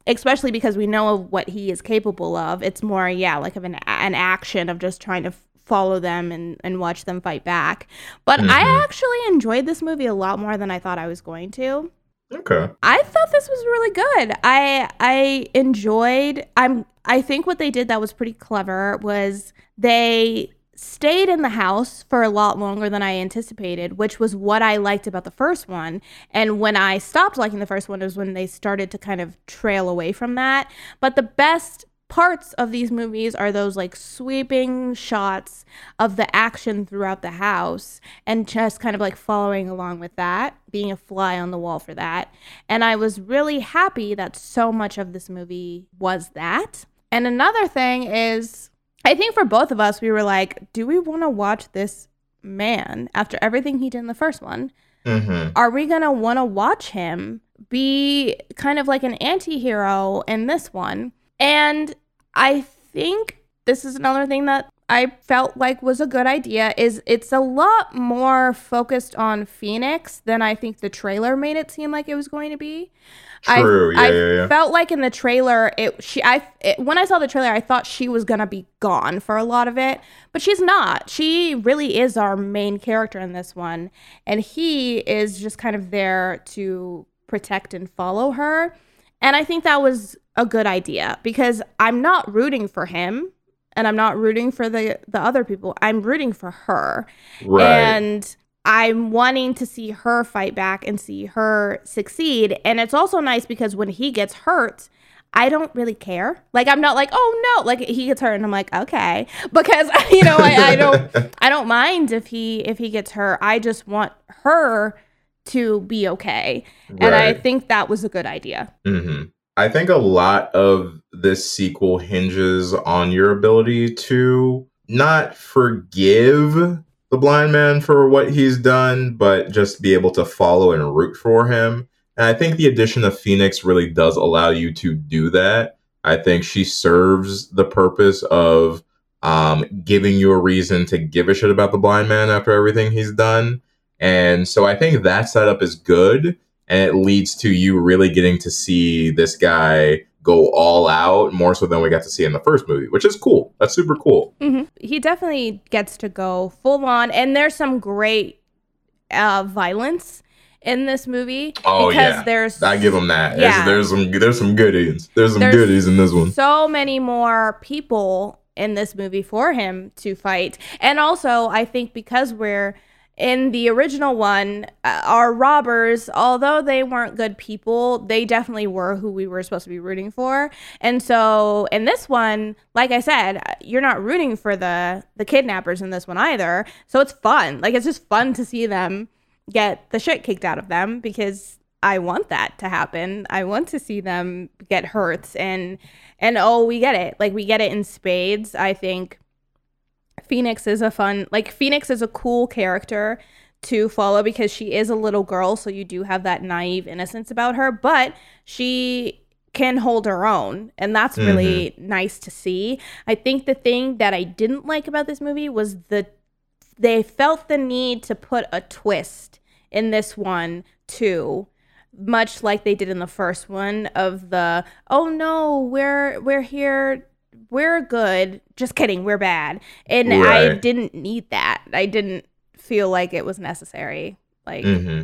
Especially because we know of what he is capable of. It's more, yeah, like of an an action of just trying to f- follow them and, and watch them fight back. But Mhm. I actually enjoyed this movie a lot more than I thought I was going to. Okay. I thought this was really good. I I enjoyed I'm I think what they did that was pretty clever was they stayed in the house for a lot longer than I anticipated, which was what I liked about the first one. And when I stopped liking the first one was when they started to kind of trail away from that. But the best parts of these movies are those like sweeping shots of the action throughout the house and just kind of like following along with that, being a fly on the wall for that. And I was really happy that so much of this movie was that. And another thing is, I think for both of us, we were like, do we want to watch this man after everything he did in the first one? Mm-hmm. Are we going to want to watch him be kind of like an anti hero in this one? And I think this is another thing that I felt like was a good idea is it's a lot more focused on Phoenix than I think the trailer made it seem like it was going to be. True. I, yeah, I yeah, yeah. felt like in the trailer, it she I it, when I saw the trailer, I thought she was gonna be gone for a lot of it, but she's not. She really is our main character in this one, and he is just kind of there to protect and follow her. And I think that was a good idea because I'm not rooting for him and I'm not rooting for the the other people. I'm rooting for her. right. And I'm wanting to see her fight back and see her succeed. And it's also nice because when he gets hurt, I don't really care. Like I'm not like, oh no, like he gets hurt and I'm like, okay. Because you know, I, I don't I don't mind if he if he gets hurt. I just want her to be okay. And I think that was a good idea. hmm I think a lot of this sequel hinges on your ability to not forgive the blind man for what he's done, but just be able to follow and root for him. And I think the addition of Phoenix really does allow you to do that. I think she serves the purpose of um, giving you a reason to give a shit about the blind man after everything he's done. And so I think that setup is good and it leads to you really getting to see this guy go all out more so than we got to see in the first movie, which is cool. That's super cool. hmm He definitely gets to go full on, and there's some great uh, violence in this movie Oh, because yeah. there's I give him that. Yeah. There's, there's some there's some goodies. There's some There's goodies in this one. so many more people in this movie for him to fight, and also I think because we're in the original one, uh, our robbers, although they weren't good people, they definitely were who we were supposed to be rooting for. And so in this one, like I said, you're not rooting for the the kidnappers in this one either. So it's fun. Like it's just fun to see them get the shit kicked out of them because I want that to happen. I want to see them get hurt and and oh, we get it. Like we get it in spades. I think Phoenix is a fun like Phoenix is a cool character to follow because she is a little girl, so you do have that naive innocence about her, but she can hold her own, and that's really mm-hmm. nice to see. I think the thing that I didn't like about this movie was the they felt the need to put a twist in this one too much like they did in the first one of the oh no we're we're here we're good. Just kidding. We're bad. And i didn't need that. I didn't feel like it was necessary. Like hmm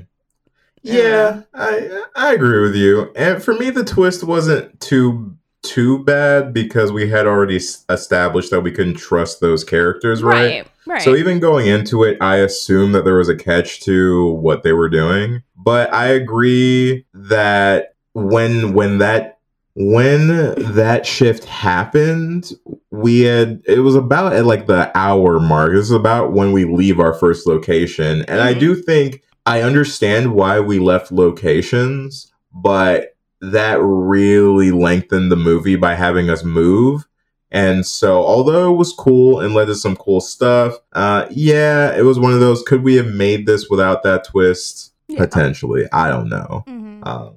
Yeah, I I agree with you. And for me, the twist wasn't too too bad because we had already established that we couldn't trust those characters, right? right right. So even going into it, I assumed that there was a catch to what they were doing. But I agree that when when that when that shift happened, we had it was about at like the hour mark. This is about when we leave our first location. And I Mhm. do think I understand why we left locations, but that really lengthened the movie by having us move. And so, although it was cool and led to some cool stuff, uh, yeah, it was one of those. Could we have made this without that twist? Yeah. Potentially, I don't know. Mhm. Um,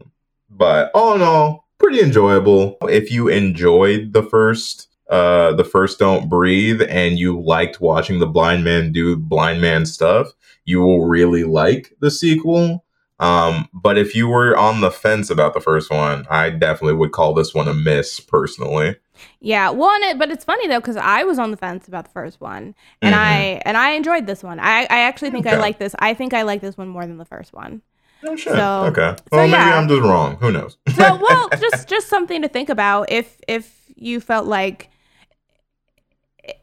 but all in all, pretty enjoyable. If you enjoyed the first, uh, the first Don't Breathe, and you liked watching the blind man do blind man stuff, you will really like the sequel. Um, but if you were on the fence about the first one, I definitely would call this one a miss personally. Yeah, well, and it, but it's funny though because I was on the fence about the first one, and Mhm. I and I enjoyed this one. I I actually think I like this. I think I like this one more than the first one. Oh shit. So- okay. so Well, maybe yeah. I'm just wrong. Who knows? So well, just just something to think about if if you felt like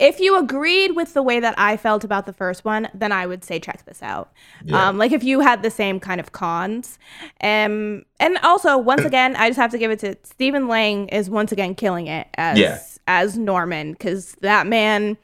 if you agreed with the way that I felt about the first one, then I would say check this out. Yeah. Um, like if you had the same kind of cons, um, and also once again, I just have to give it to Stephen Lang is once again killing it as Yeah. as Norman because that man,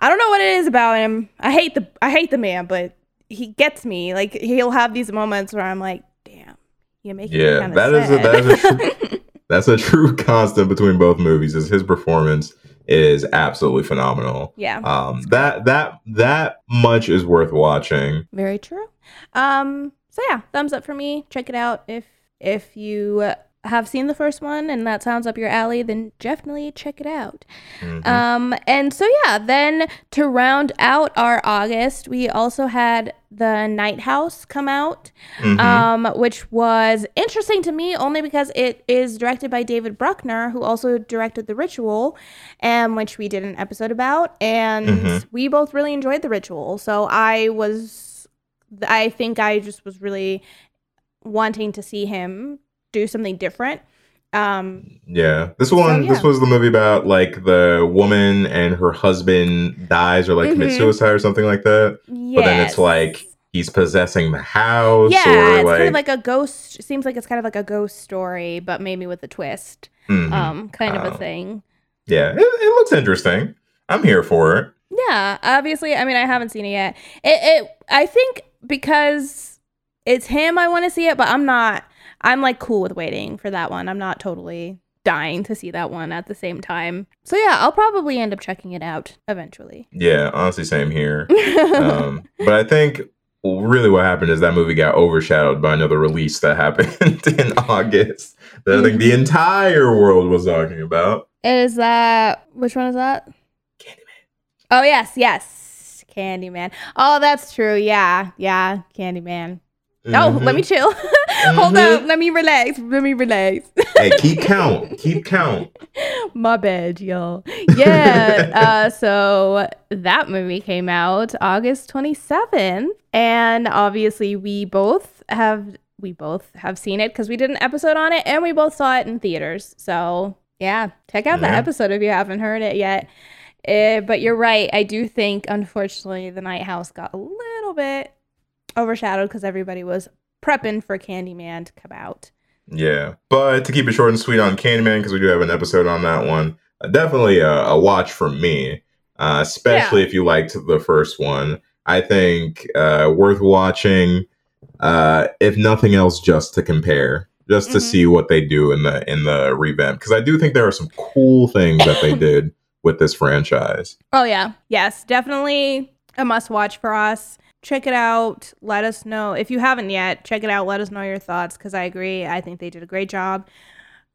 I don't know what it is about him. I hate the I hate the man, but he gets me. Like he'll have these moments where I'm like, damn, you make me Yeah, kind of that is a- that is a That's a true constant between both movies. Is his performance is absolutely phenomenal. yeah. Um, that that that much is worth watching. Very true. Um, so yeah, thumbs up for me. Check it out if if you have seen the first one and that sounds up your alley, then definitely check it out. Mhm. Um, and so yeah, then to round out our August, we also had the Night House come out, Mhm. um, which was interesting to me only because it is directed by David Bruckner, who also directed The Ritual, um, which we did an episode about, and Mhm. we both really enjoyed The Ritual. So I was, I think I just was really wanting to see him do something different. Um, Yeah, this one. yeah. This was the movie about like the woman and her husband dies or like commits Mhm. suicide or something like that. But then it's like he's possessing the house. yeah, or it's like, kind of like a ghost. Seems like it's kind of like a ghost story, but maybe with a twist, Mhm. um, kind of a Um, thing. yeah, it, it looks interesting. I'm here for it. Yeah, obviously. I mean, I haven't seen it yet. It, it I think because it's him, I want to see it, but I'm not. I'm like cool with waiting for that one. I'm not totally dying to see that one at the same time. So yeah, I'll probably end up checking it out eventually. Yeah, honestly, same here. um, but I think really what happened is that movie got overshadowed by another release that happened in August that I think the entire world was talking about. is that which one is that? Candyman. Oh yes, yes, Candyman. Oh, that's true. Yeah, yeah, Candyman. Oh, let me Mhm. chill. Hold up. Let me relax. Let me relax. hey, keep count. Keep count. My bad, y'all. Yeah. uh, so that movie came out August 27th. And obviously we both have we both have seen it because we did an episode on it and we both saw it in theaters. So yeah, check out that Yeah. episode if you haven't heard it yet. Uh, but you're right. I do think unfortunately the Night House got a little bit overshadowed because everybody was prepping for Candyman to come out. Yeah, but to keep it short and sweet on Candyman, because we do have an episode on that one, uh, definitely a, a watch from me, uh, especially if you liked the first one. I think uh, worth watching, uh, if nothing else, just to compare, just to Mhm. see what they do in the in the revamp. Because I do think there are some cool things that they did with this franchise. Oh yeah. Yes, definitely a must watch for us. Check it out. Let us know if you haven't yet. Check it out. Let us know your thoughts cuz I agree. I think they did a great job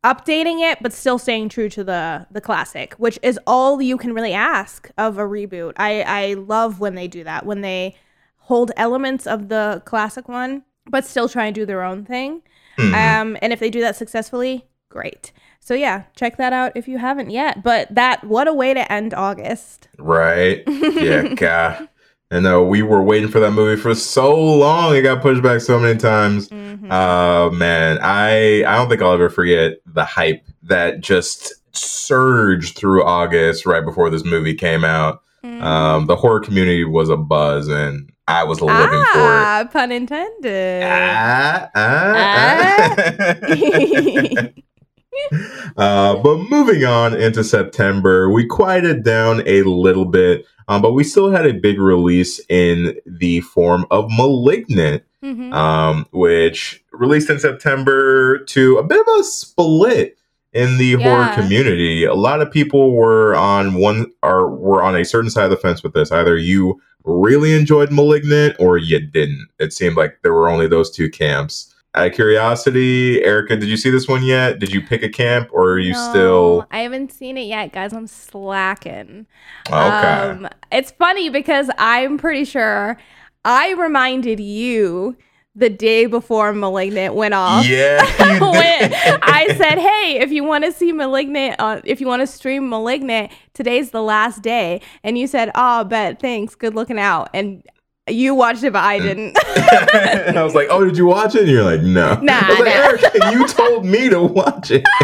updating it but still staying true to the the classic, which is all you can really ask of a reboot. I I love when they do that. When they hold elements of the classic one but still try and do their own thing. Mhm. Um, and if they do that successfully, great. So yeah, check that out if you haven't yet. But that what a way to end August. right? Yeah, God. And uh, we were waiting for that movie for so long. It got pushed back so many times. Mhm. Oh man, I I don't think I'll ever forget the hype that just surged through August right before this movie came out. Mhm. Um, the horror community was a buzz, and I was living for it. ah, pun intended. Ah, ah, ah. uh, but moving on into September, we quieted down a little bit, um, but we still had a big release in the form of Malignant Mhm. um, which released in September to a bit of a split in the horror community. A lot of people were on one or were on a certain side of the fence with this. Either you really enjoyed Malignant or you didn't. It seemed like there were only those two camps. Out of curiosity, Erica, did you see this one yet? Did you pick a camp or are you No, still I haven't seen it yet, guys. I'm slacking. okay? Um, it's funny because I'm pretty sure I reminded you the day before Malignant went off. Yeah. when I said, "Hey, if you want to see Malignant, uh, if you want to stream Malignant, today's the last day." And you said, "Oh, bet, thanks, good looking out." And you watched it, but I didn't. and I was like, "Oh, did you watch it?" And you're like, "No." Nah, I was like, nah. Erica, you told me to watch it.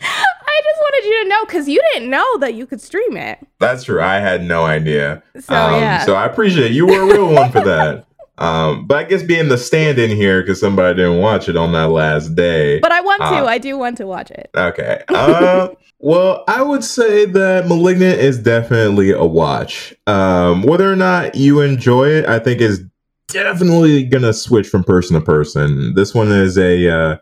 I just wanted you to know because you didn't know that you could stream it. That's true. I had no idea. So um, yeah. So I appreciate you were a real one for that. Um, but I guess being the stand-in here because somebody didn't watch it on that last day. but I want to. uh, I do want to watch it. Okay. Uh, well, I would say that *Malignant* is definitely a watch. Um, whether or not you enjoy it, I think is definitely gonna switch from person to person. This one is a uh,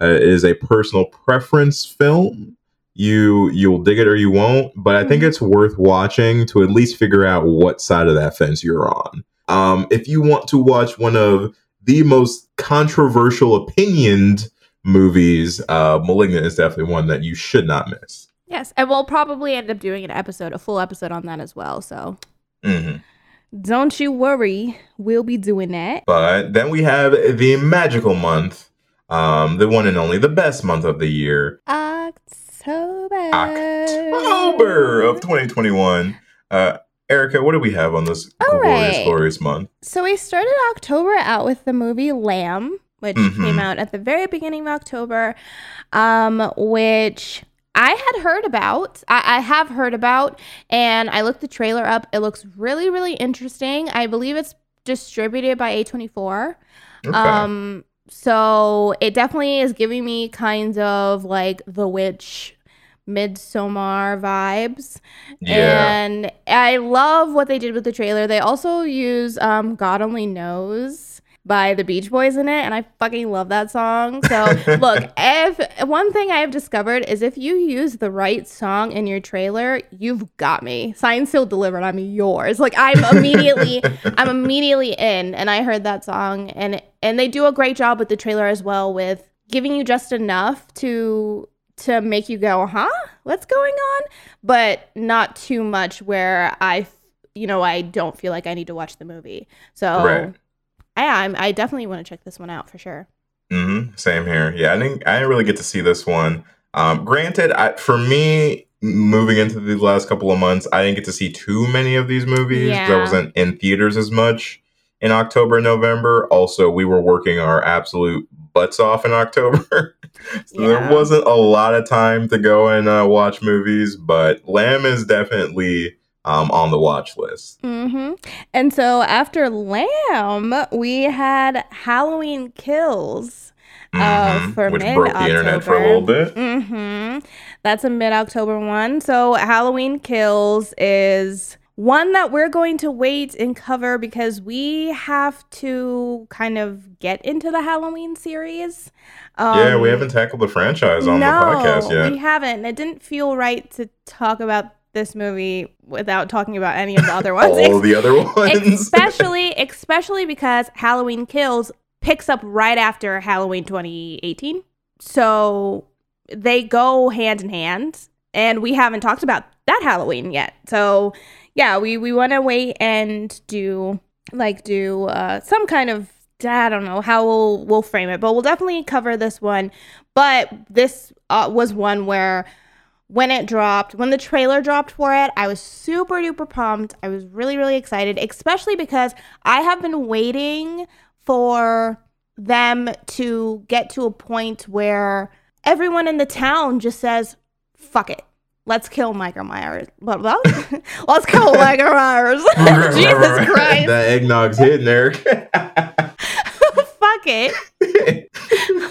uh, is a personal preference film. You you'll dig it or you won't, but I think Mhm. it's worth watching to at least figure out what side of that fence you're on. Um, if you want to watch one of the most controversial opinioned movies, uh, *Malignant* is definitely one that you should not miss. Yes, and we'll probably end up doing an episode, a full episode on that as well. So hmm don't you worry, we'll be doing that. But then we have the magical month, um, the one and only, the best month of the year, October. October of 2021. Uh, Erica, what do we have on this All glorious, right. glorious month? So we started October out with the movie Lamb, which Mhm. came out at the very beginning of October, um, which I had heard about. I, I have heard about, and I looked the trailer up. It looks really, really interesting. I believe it's distributed by A24. Okay. Um, so it definitely is giving me kinds of like The Witch, Midsommar vibes. yeah. And I love what they did with the trailer. They also use um, God Only Knows by the Beach Boys in it, and I fucking love that song. So, look, if one thing I have discovered is if you use the right song in your trailer, you've got me. sign still delivered. I'm yours. Like I'm immediately, I'm immediately in. And I heard that song, and and they do a great job with the trailer as well, with giving you just enough to to make you go, huh? What's going on? But not too much where I, you know, I don't feel like I need to watch the movie. So, Right. I, I'm, I definitely want to check this one out for sure. Mm-hmm. Same here. Yeah, I didn't. I didn't really get to see this one. Um, granted, I, for me, moving into the last couple of months, I didn't get to see too many of these movies. 'cause I wasn't in theaters as much in October and November. Also, we were working our absolute butts off in October, so Yeah. there wasn't a lot of time to go and uh, watch movies. But Lamb is definitely um, on the watch list. hmm And so after Lamb, we had Halloween Kills. Uh, Mhm, for which broke the internet for a little bit. hmm That's a mid October one. So Halloween Kills is one that we're going to wait and cover because we have to kind of get into the Halloween series. Um, yeah, we haven't tackled the franchise on no, the podcast yet. we haven't. And It didn't feel right to talk about this movie without talking about any of the other ones. All the other ones. especially especially because Halloween Kills picks up right after Halloween 2018. So they go hand in hand and we haven't talked about that Halloween yet. So yeah, we we want to wait and do like do uh some kind of I don't know how we'll we'll frame it, but we'll definitely cover this one. But this uh, was one where when it dropped, when the trailer dropped for it, I was super duper pumped. I was really, really excited, especially because I have been waiting for them to get to a point where everyone in the town just says, fuck it. Let's kill Michael Myers. Blah. Let's kill Michael Myers. Jesus Christ. that eggnog's hitting there. fuck it.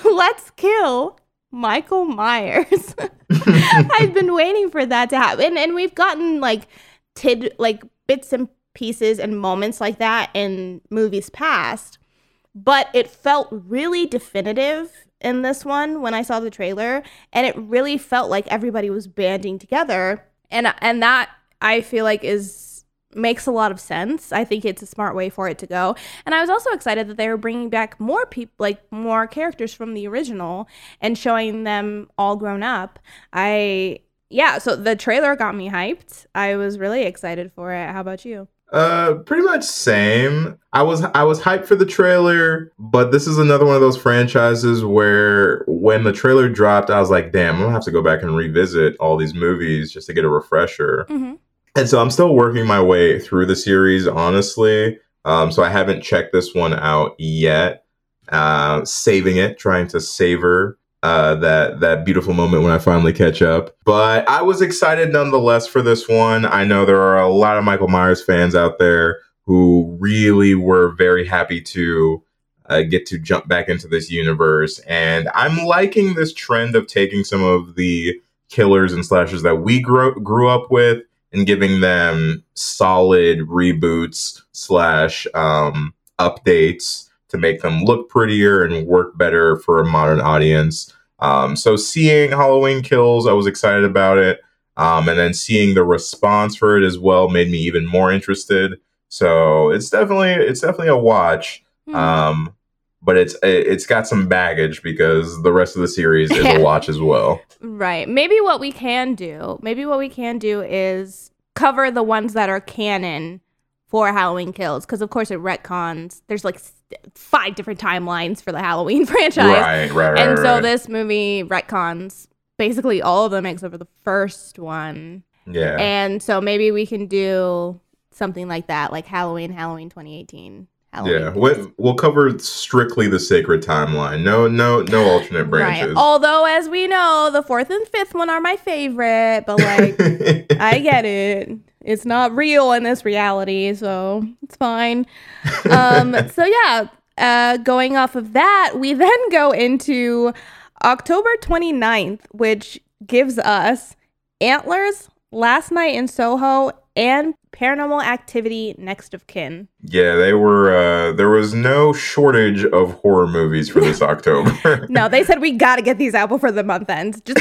Let's kill Michael Myers. I've been waiting for that to happen, and we've gotten like tid like bits and pieces and moments like that in movies past, but it felt really definitive in this one when I saw the trailer, and it really felt like everybody was banding together, and and that I feel like is makes a lot of sense. I think it's a smart way for it to go. And I was also excited that they were bringing back more people, like more characters from the original and showing them all grown up. I, yeah, so the trailer got me hyped. I was really excited for it. How about you? Uh, pretty much same. I was I was hyped for the trailer, but this is another one of those franchises where when the trailer dropped, I was like, "Damn, I'm gonna have to go back and revisit all these movies just to get a refresher." Mm-hmm. And so I'm still working my way through the series, honestly. Um, so I haven't checked this one out yet. Uh, saving it, trying to savor uh, that that beautiful moment when I finally catch up. But I was excited nonetheless for this one. I know there are a lot of Michael Myers fans out there who really were very happy to uh, get to jump back into this universe, and I'm liking this trend of taking some of the killers and slashers that we grew grew up with and giving them solid reboots slash um, updates to make them look prettier and work better for a modern audience. Um, so seeing Halloween Kills, I was excited about it. Um, and then seeing the response for it as well made me even more interested. So it's definitely it's definitely a watch. Hmm. Um, but it's it's got some baggage because the rest of the series is a watch as well. Right. Maybe what we can do, maybe what we can do is cover the ones that are canon for Halloween Kills. Because, of course, it retcons. There's like five different timelines for the Halloween franchise. Right, right, right. and so right. this movie retcons basically all of them except for the first one. yeah. And so maybe we can do something like that, like Halloween, Halloween 2018. Halloween Yeah, Kills. we, we'll cover strictly the sacred timeline. No, no, no alternate branches. Right. Although, as we know, the fourth and fifth one are my favorite, but like, I get it. It's not real in this reality, so it's fine. Um, so yeah, uh, going off of that, we then go into October 29th, which gives us Antlers, Last Night in Soho, and Paranormal Activity Next of Kin. yeah, they were. Uh, there was no shortage of horror movies for this October. No, they said we got to get these out before the month ends. Just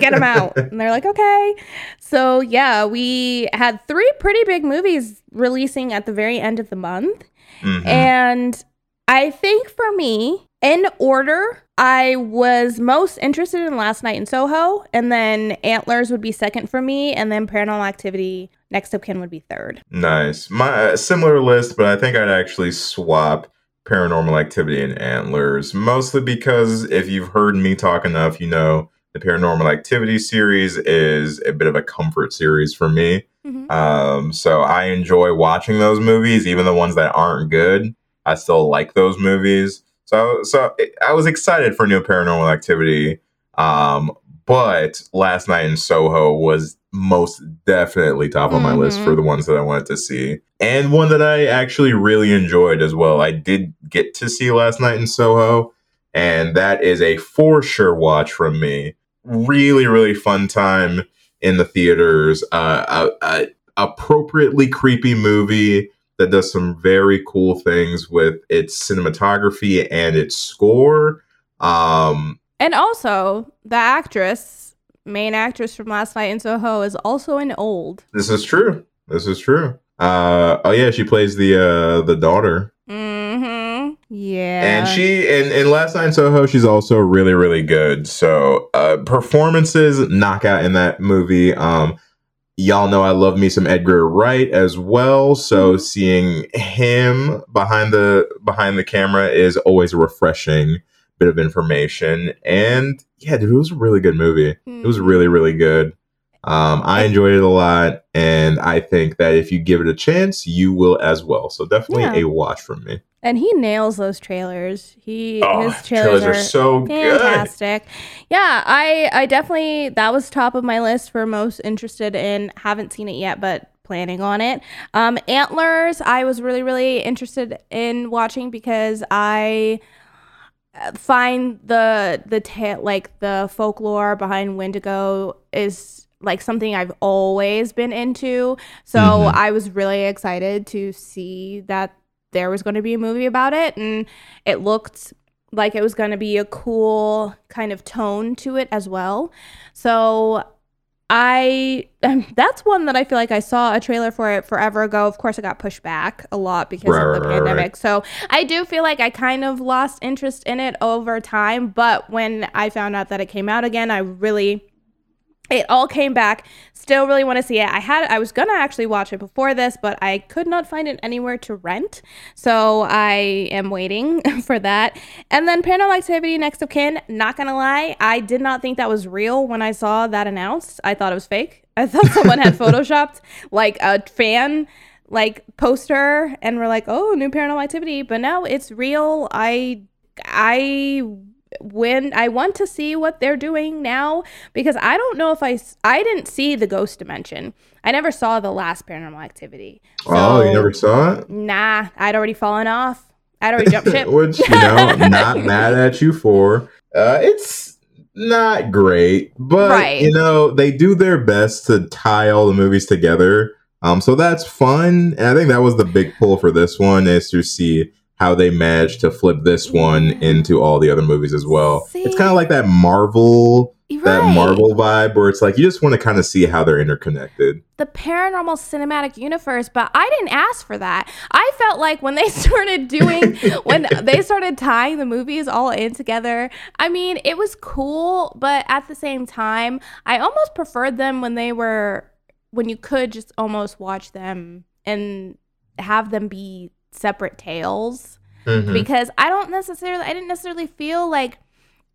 get them out. And they're like, okay. So, yeah, we had three pretty big movies releasing at the very end of the month. Mhm. And I think for me, in order, I was most interested in Last Night in Soho, and then Antlers would be second for me, and then Paranormal Activity Next of Kin would be third. Nice. My uh, similar list, but I think I'd actually swap Paranormal Activity and Antlers, mostly because if you've heard me talk enough, you know the Paranormal Activity series is a bit of a comfort series for me. Mhm. Um, so I enjoy watching those movies, even the ones that aren't good. I still like those movies. So, so I was excited for new Paranormal Activity. Um, but last night in Soho was most definitely top on my list for the ones that I wanted to see, and one that I actually really enjoyed as well. I did get to see last night in Soho, and that is a for sure watch from me. Really, really fun time in the theaters. Uh, a, a appropriately creepy movie that does some very cool things with its cinematography and its score. Um, And also, the actress, main actress from Last Night in Soho, is also an old. this is true. This is true. Uh, oh yeah, she plays the uh, the daughter, Mm-hmm. Yeah. and she in in Last Night in Soho, she's also really really good. So uh, performances knockout in that movie. Um, y'all know I love me some Edgar Wright as well. So seeing him behind the behind the camera is always a refreshing bit of information. And yeah, dude, it was a really good movie. It was really, really good. Um, I enjoyed it a lot, and I think that if you give it a chance, you will as well. So definitely Yeah. a watch from me. And he nails those trailers. He Oh, his trailers, are, so good. fantastic. Yeah, I I definitely that was top of my list for most interested in. Haven't seen it yet, but planning on it. Um, Antlers, I was really really interested in watching because I find the the ta- like the folklore behind Wendigo is like something I've always been into. So Mhm. I was really excited to see that there was going to be a movie about it and it looked like it was going to be a cool kind of tone to it as well. So I um, that's one that I feel like I saw a trailer for it forever ago. Of course, it got pushed back a lot because Right, of the right, right, right. pandemic. So I do feel like I kind of lost interest in it over time. But when I found out that it came out again, I really it all came back. Still really want to see it. I had i was gonna actually watch it before this but i could not find it anywhere to rent. So i am waiting for that. And then paranormal activity next of kin not gonna lie i did not think that was real when i saw that announced. I thought it was fake. I thought someone had photoshopped like a fan like poster and we're like oh new paranormal activity. But no it's real. I i when I want to see what they're doing now because I don't know if I I didn't see the ghost dimension. I never saw the last paranormal activity. So, oh, you never saw it? Nah, I'd already fallen off. I'd already jumped ship. Which you know, not mad at you for. Uh, it's not great, but right. you know they do their best to tie all the movies together. Um, so that's fun, and I think that was the big pull for this one is to see how they managed to flip this one into all the other movies as well. See? It's kind of like that Marvel right. that Marvel vibe where it's like you just want to kind of see how they're interconnected. The paranormal cinematic universe, but I didn't ask for that. I felt like when they started doing when they started tying the movies all in together, I mean, it was cool, but at the same time, I almost preferred them when they were when you could just almost watch them and have them be separate tales mm-hmm. because I don't necessarily I didn't necessarily feel like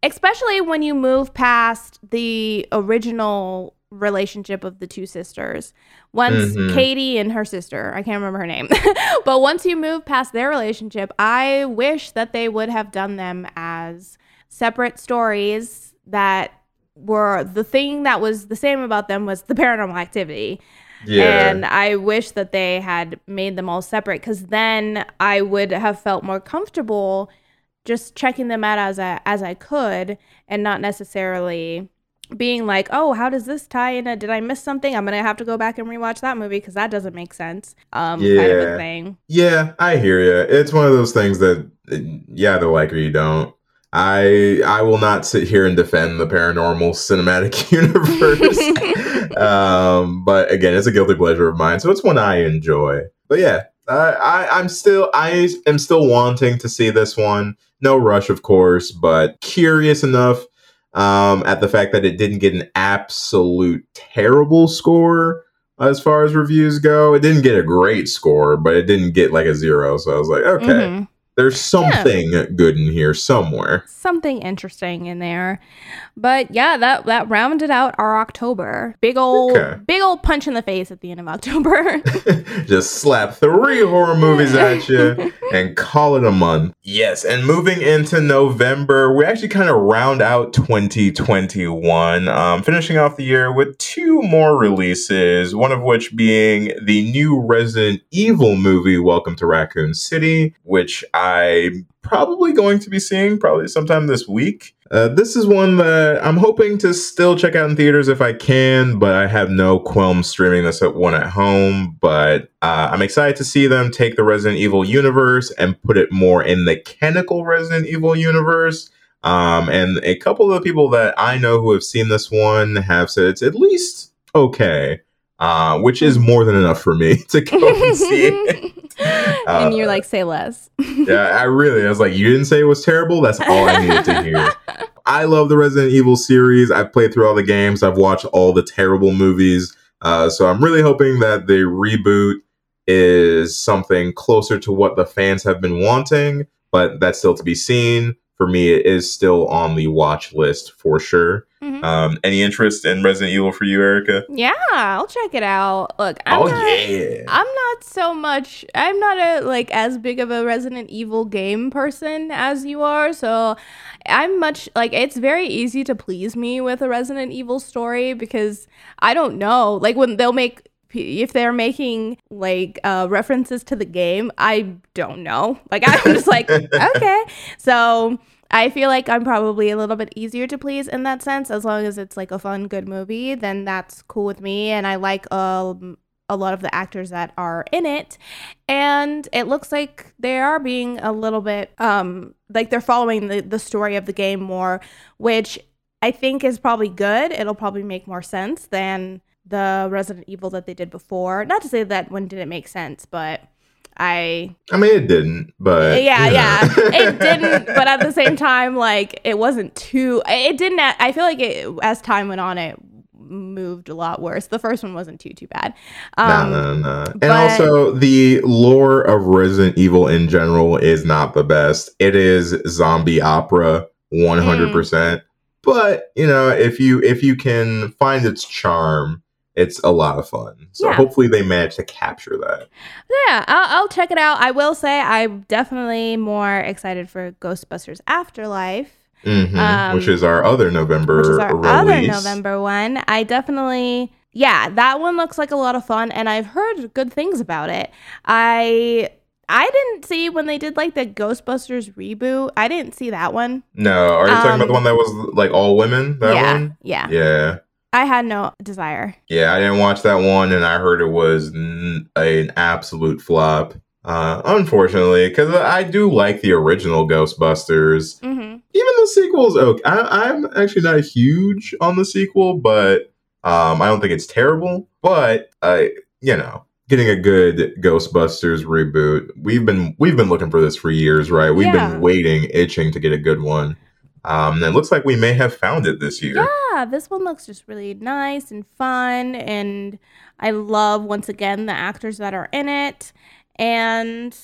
especially when you move past the original relationship of the two sisters. Once mm-hmm. Katie and her sister, I can't remember her name, but once you move past their relationship, I wish that they would have done them as separate stories that were the thing that was the same about them was the paranormal activity. Yeah. And I wish that they had made them all separate because then I would have felt more comfortable just checking them out as I, as I could and not necessarily being like, oh, how does this tie in? Did I miss something? I'm gonna have to go back and rewatch that movie because that doesn't make sense. Um, yeah. kind of thing. Yeah, I hear you. It's one of those things that, you either like or you don't. I I will not sit here and defend the paranormal cinematic universe. um, but again, it's a guilty pleasure of mine, so it's one I enjoy. But yeah, I, I I'm still I am still wanting to see this one. No rush, of course, but curious enough um, at the fact that it didn't get an absolute terrible score as far as reviews go. It didn't get a great score, but it didn't get like a zero. So I was like, okay. Mm-hmm there's something yeah. good in here somewhere. Something interesting in there. But yeah, that that rounded out our October. Big old okay. big old punch in the face at the end of October. Just slap three horror movies at you and call it a month. Yes, and moving into November, we actually kind of round out 2021, um, finishing off the year with two more releases, one of which being the new Resident Evil movie, Welcome to Raccoon City, which I'm probably going to be seeing probably sometime this week. Uh, this is one that I'm hoping to still check out in theaters if I can, but I have no qualms streaming this at one at home. But uh, I'm excited to see them take the Resident Evil universe and put it more in the canonical Resident Evil universe. Um, and a couple of the people that I know who have seen this one have said it's at least okay, uh, which is more than enough for me to go and see it. and you're uh, like, say less. yeah, I really, I was like, you didn't say it was terrible. That's all I needed to hear. I love the Resident Evil series. I've played through all the games. I've watched all the terrible movies. Uh, so I'm really hoping that the reboot is something closer to what the fans have been wanting, but that's still to be seen for me, it is still on the watch list for sure. Mm-hmm. Um, any interest in Resident Evil for you, Erica? Yeah, I'll check it out. Look, I'm oh not, yeah, I'm not so much. I'm not a like as big of a Resident Evil game person as you are, so I'm much like it's very easy to please me with a Resident Evil story because I don't know, like when they'll make if they're making like uh, references to the game, I don't know. Like I'm just like okay. So I feel like I'm probably a little bit easier to please in that sense, as long as it's like a fun, good movie. Then that's cool with me, and I like um, a lot of the actors that are in it and it looks like they are being a little bit um like they're following the, the story of the game more which i think is probably good it'll probably make more sense than the Resident Evil that they did before. Not to say that one didn't make sense, but I I mean it didn't, but yeah, yeah. it didn't, but at the same time like it wasn't too it didn't I feel like it as time went on it moved a lot worse. The first one wasn't too too bad. Um, no, no, no. And also, the lore of Resident Evil in general is not the best. It is zombie opera, one hundred Mm. percent. But you know, if you if you can find its charm, it's a lot of fun. So Yeah. hopefully, they manage to capture that. Yeah, I'll, I'll check it out. I will say I'm definitely more excited for Ghostbusters Afterlife. Mhm, Um, which is our other November which is our release. other November one. I definitely, yeah, that one looks like a lot of fun, and I've heard good things about it. I I didn't see when they did like the Ghostbusters reboot. I didn't see that one. No, are you talking about Um, the one that was like all women? That yeah, one? yeah, Yeah. I had no desire. Yeah, I didn't watch that one, and I heard it was n- an absolute flop. Uh, unfortunately, because I do like the original Ghostbusters. hmm Even the sequels, okay. I, I'm actually not huge on the sequel, but um, I don't think it's terrible. But I, you know, getting a good Ghostbusters reboot, we've been we've been looking for this for years, right? We've Yeah. been waiting, itching to get a good one. Um, it looks like we may have found it this year. Yeah, this one looks just really nice and fun, and I love once again the actors that are in it, and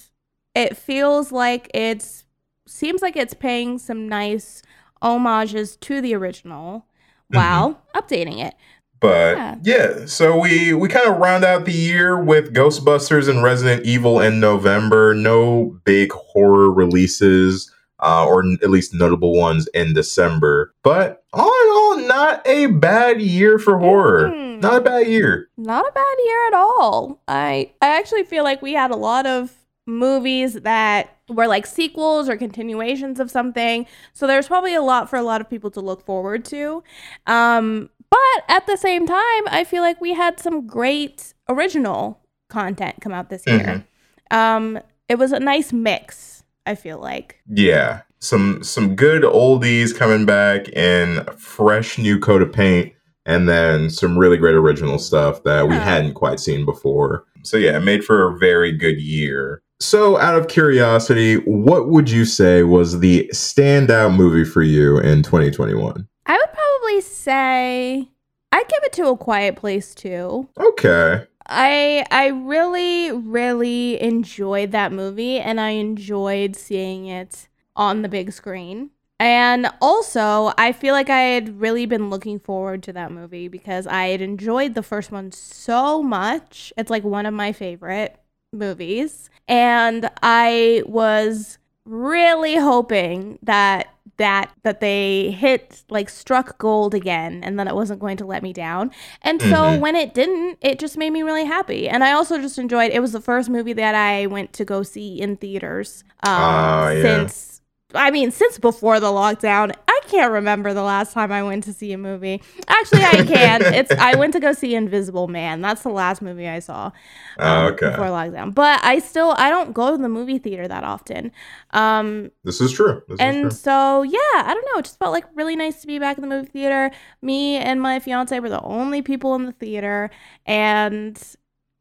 it feels like it's seems like it's paying some nice homages to the original while updating it. But Yeah. yeah, so we we kind of round out the year with Ghostbusters and Resident Evil in November. No big horror releases, uh, or n- at least notable ones in December. But all in all, not a bad year for horror. Mm. Not a bad year. Not a bad year at all. I I actually feel like we had a lot of movies that were like sequels or continuations of something. So there's probably a lot for a lot of people to look forward to. Um but at the same time, I feel like we had some great original content come out this year. Um it was a nice mix, I feel like. Yeah, some some good oldies coming back in fresh new coat of paint, and then some really great original stuff that we Yeah. hadn't quite seen before. So yeah, it made for a very good year. So out of curiosity, what would you say was the standout movie for you in 2021? I would probably say I'd give it to a quiet place too. Okay. I I really really enjoyed that movie and I enjoyed seeing it on the big screen. And also, I feel like I had really been looking forward to that movie because I had enjoyed the first one so much. It's like one of my favorite movies. And I was really hoping that that that they hit like struck gold again and that it wasn't going to let me down. And so Mhm. when it didn't, it just made me really happy. And I also just enjoyed it was the first movie that I went to go see in theaters um Ah, yeah. since I mean, since before the lockdown, I can't remember the last time I went to see a movie. Actually, I can. it's I went to go see Invisible Man. That's the last movie I saw Oh, um, okay. before lockdown. But I still I don't go to the movie theater that often. Um, This is true. This is and true. so yeah, I don't know. It just felt like really nice to be back in the movie theater. Me and my fiance were the only people in the theater, and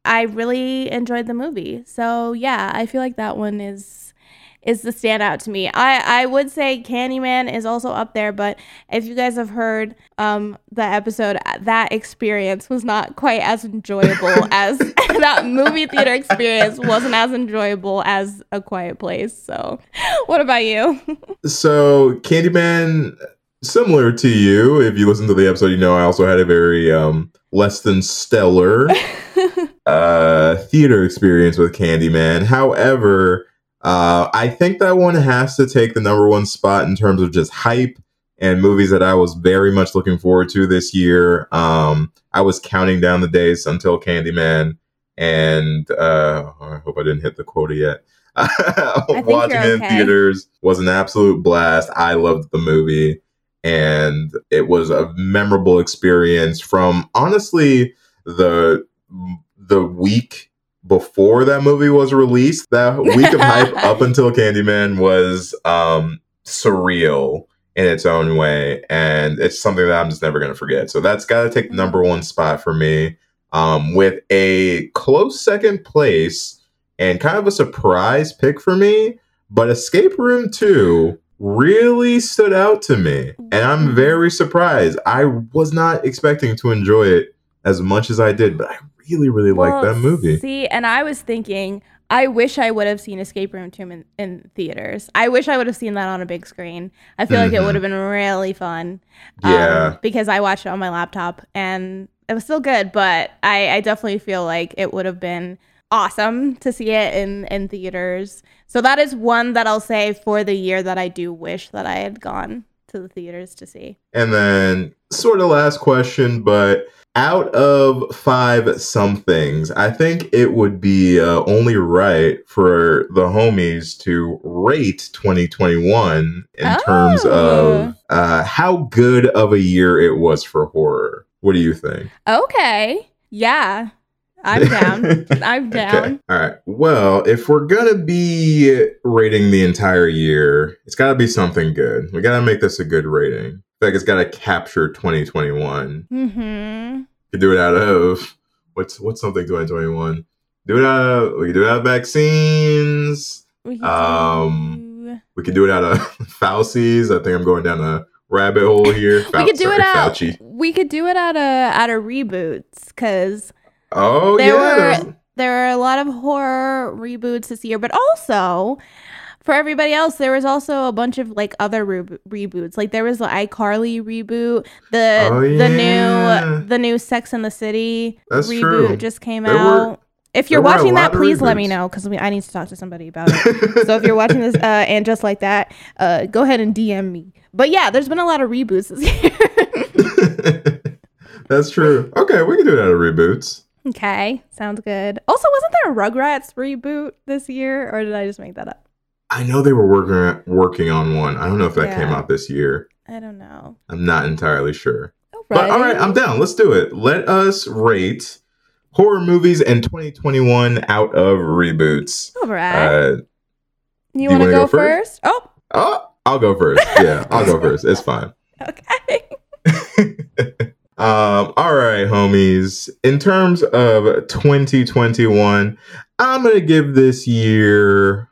I really enjoyed the movie. So yeah, I feel like that one is is the standout to me. I I would say Candyman is also up there, but if you guys have heard um the episode, that experience was not quite as enjoyable as that movie theater experience wasn't as enjoyable as A Quiet Place. So, what about you? So Candyman, similar to you, if you listen to the episode, you know I also had a very um less than stellar uh theater experience with Candyman. However, uh I think that one has to take the number one spot in terms of just hype and movies that I was very much looking forward to this year. Um I was counting down the days until Candyman and uh I hope I didn't hit the quota yet. Watching it in theaters was an absolute blast. I loved the movie and it was a memorable experience from honestly the the week before that movie was released that week of hype up until candyman was um surreal in its own way and it's something that i'm just never going to forget so that's got to take the number one spot for me um with a close second place and kind of a surprise pick for me but escape room 2 really stood out to me. And I'm Mhm. very surprised. I was not expecting to enjoy it as much as I did, but I really, really like that movie. See, and I was thinking, I wish I would have seen Escape Room 2 in, in theaters. I wish I would have seen that on a big screen. I feel like it would have been really fun. um, Yeah. because I watched it on my laptop and it was still good, but I, I definitely feel like it would have been awesome to see it in, in theaters. So that is one that I'll say for the year that I do wish that I had gone to the theaters to see. And then, sort of last question, but out of five somethings, I think it would be uh, only right for the homies to rate 2021 in terms Oh. of uh, how good of a year it was for horror. What do you think? Okay. Yeah. I'm down. I'm down. Okay. All right. Well, if we're gonna be rating the entire year, it's got to be something good. We got to make this a good rating. Fact, it's got to capture 2021. Mm-hmm. could do it out of what's what's something 2021 do it out of we could do it out of vaccines We could Um, do- we could do it out of fauci's i think i'm going down a rabbit hole here we could do sorry, it out. Fauci. We could do it out of out of reboots because oh There yeah were- there are a lot of horror reboots this year, but also for everybody else, there was also a bunch of like other re- reboots. Like there was the iCarly reboot, the Oh, the new the new Sex and the City That's reboot true. just came There were- out. if you're were watching that, please let me know because I need to talk to somebody about it. so if you're watching this uh, and just like that, uh, go ahead and DM me. But yeah, there's been a lot of reboots this year. that's true okay we can do it out of reboots okay, sounds good. Also, wasn't there a Rugrats reboot this year, or did I just make that up? I know they were working working on one i don't know if that came out this year I don't know. i'm not entirely sure All But all right, I'm down. Let's do it. Let us rate horror movies in 2021 out of reboots. All right. Uh, you want to go, go first? first? Oh, oh, I'll go first. Yeah, I'll go first. It's fine. okay. Um, all right, homies. In terms of 2021, I'm gonna give this year.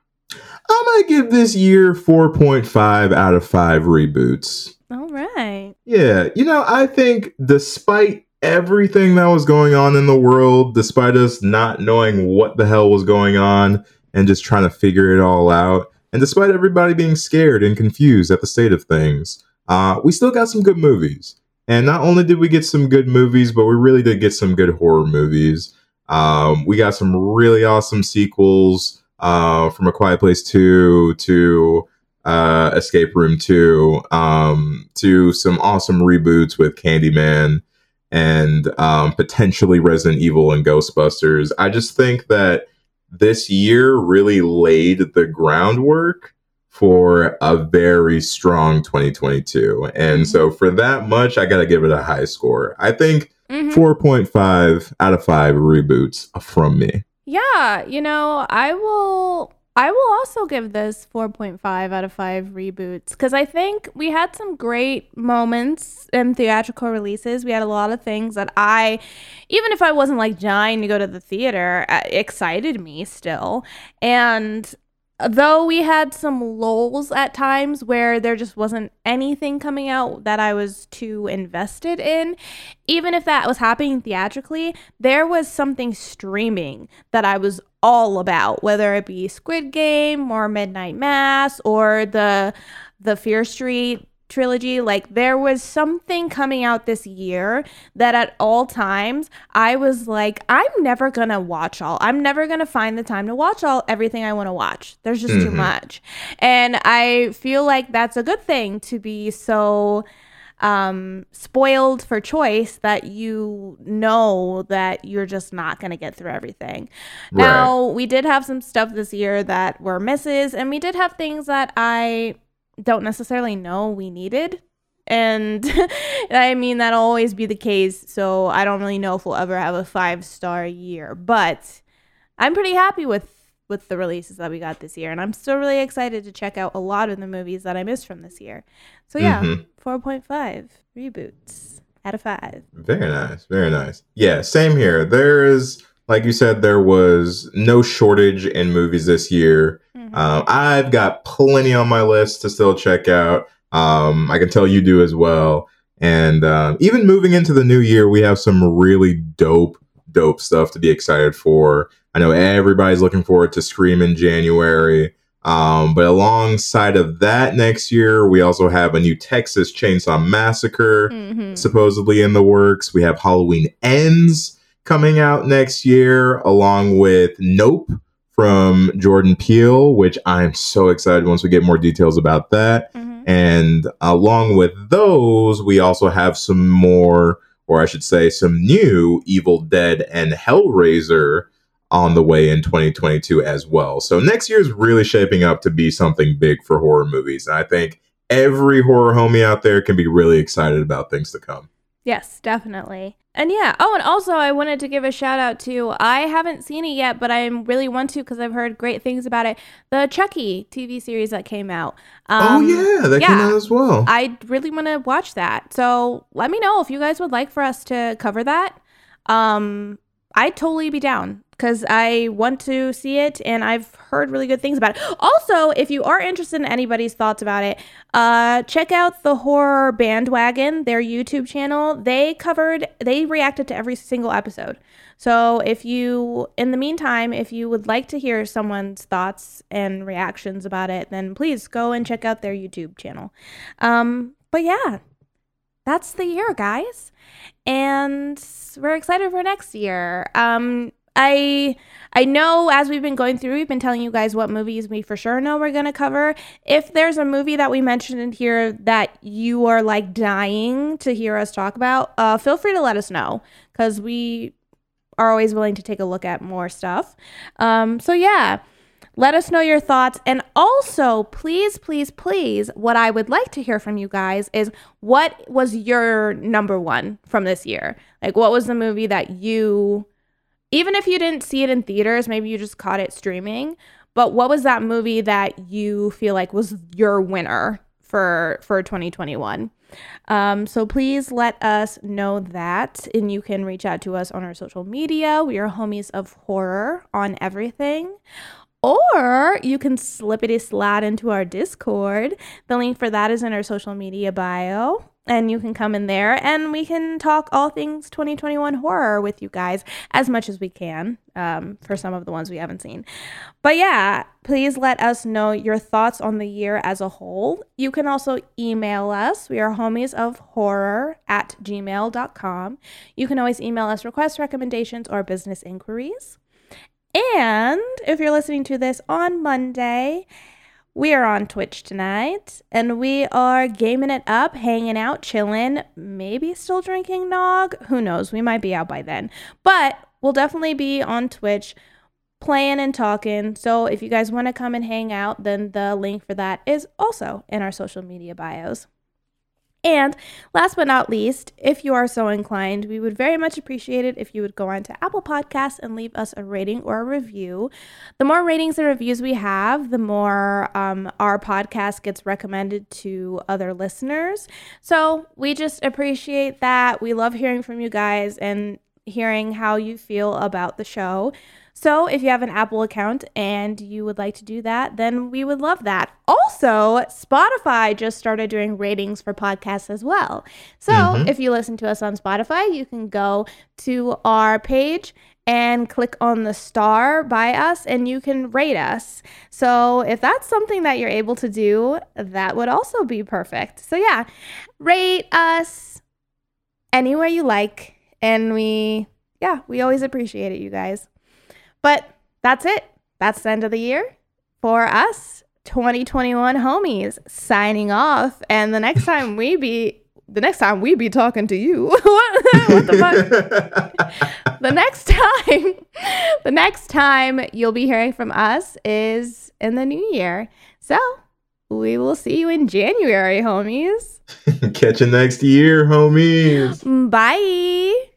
I'm gonna give this year 4.5 out of five reboots. All right. Yeah, you know, I think despite everything that was going on in the world, despite us not knowing what the hell was going on and just trying to figure it all out, and despite everybody being scared and confused at the state of things, uh, we still got some good movies. And not only did we get some good movies, but we really did get some good horror movies. Um, we got some really awesome sequels uh, from A Quiet Place 2 to uh, Escape Room 2 um, to some awesome reboots with Candyman and um, potentially Resident Evil and Ghostbusters. I just think that this year really laid the groundwork for a very strong 2022. And so for that much, I got to give it a high score. I think Mhm. 4.5 out of 5 reboots from me. Yeah, you know, I will I will also give this 4.5 out of 5 reboots cuz I think we had some great moments in theatrical releases. We had a lot of things that I even if I wasn't like dying to go to the theater, uh, excited me still. And though we had some lulls at times where there just wasn't anything coming out that I was too invested in, even if that was happening theatrically, there was something streaming that I was all about, whether it be Squid Game or Midnight Mass or the the Fear Street trilogy like there was something coming out this year that at all times I was like I'm never to watch all I'm never to find the time to watch all everything I want to watch there's just too Mhm. much and I feel like that's a good thing to be so um spoiled for choice that you know that you're just not going to get through everything. Now, we did have some stuff this year that were misses and we did have things that I don't necessarily know we needed. And I mean that'll always be the case, so I don't really know if we'll ever have a 5-star year, but I'm pretty happy with with the releases that we got this year and I'm still really excited to check out a lot of the movies that I missed from this year. So yeah, Mhm. 4.5 reboots out of 5. Very nice, very nice. Yeah, same here. There's like you said, there was no shortage in movies this year. Mhm. Um, I've got plenty on my list to still check out. Um, I can tell you do as well. And um, even moving into the new year, we have some really dope, dope stuff to be excited for. I know everybody's looking forward to Scream in January. Um, but alongside of that next year, we also have a new Texas Chainsaw Massacre Mhm. supposedly in the works. We have Halloween Ends coming out next year, along with Nope from Jordan Peele, which I'm so excited once we get more details about that. Mhm. And along with those, we also have some more, or I should say, some new Evil Dead and Hellraiser on the way in 2022 as well. So next year is really shaping up to be something big for horror movies. And I think every horror homie out there can be really excited about things to come. Yes, definitely. And yeah, oh, and also I wanted to give a shout out to I haven't seen it yet, but I really want to because I've heard great things about it. The Chucky TV series that came out. oh Um, yeah, that came out as well. I really want to watch that. So let me know if you guys would like for us to cover that. Um, I'd totally be down because I want to see it and I've heard really good things about it. Also, if you are interested in anybody's thoughts about it, uh, check out the Horror Bandwagon, their YouTube channel. They covered, they reacted to every single episode. So if you, in the meantime, if you would like to hear someone's thoughts and reactions about it, then please go and check out their YouTube channel. Um, but yeah, that's the year, guys. And we're excited for next year. Um, I I know as we've been going through, we've been telling you guys what movies we for sure know we're gonna cover. If there's a movie that we mentioned in here that you are like dying to hear us talk about, uh, feel free to let us know because we are always willing to take a look at more stuff. Um, so yeah, let us know your thoughts. And also, please, please, please, what I would like to hear from you guys is what was your number one from this year? Like, what was the movie that you, even if you didn't see it in theaters, maybe you just caught it streaming, but what was that movie that you feel like was your winner for for 2021? Um, so please let us know that, and you can reach out to us on our social media. We are homies of horror on everything. Or you can slippity slide into our Discord. The link for that is in our social media bio. And you can come in there and we can talk all things 2021 horror with you guys as much as we can um, for some of the ones we haven't seen. But yeah, please let us know your thoughts on the year as a whole. You can also email us. We are homies of horror at gmail.com. You can always email us requests, recommendations, or business inquiries. And if you're listening to this on Monday, we are on Twitch tonight and we are gaming it up, hanging out, chilling, maybe still drinking Nog. Who knows? We might be out by then. But we'll definitely be on Twitch playing and talking. So if you guys want to come and hang out, then the link for that is also in our social media bios. And last but not least, if you are so inclined, we would very much appreciate it if you would go on to Apple Podcasts and leave us a rating or a review. The more ratings and reviews we have, the more um, our podcast gets recommended to other listeners. So we just appreciate that. We love hearing from you guys and hearing how you feel about the show. So, if you have an Apple account and you would like to do that, then we would love that. Also, Spotify just started doing ratings for podcasts as well. So, Mhm. if you listen to us on Spotify, you can go to our page and click on the star by us and you can rate us. So, if that's something that you're able to do, that would also be perfect. So, yeah, rate us anywhere you like. And we, yeah, we always appreciate it, you guys. But that's it. That's the end of the year for us, 2021 homies, signing off. And the next time we be, the next time we be talking to you, what, what the fuck? the next time, the next time you'll be hearing from us is in the new year. So we will see you in January, homies. Catch you next year, homies. Bye.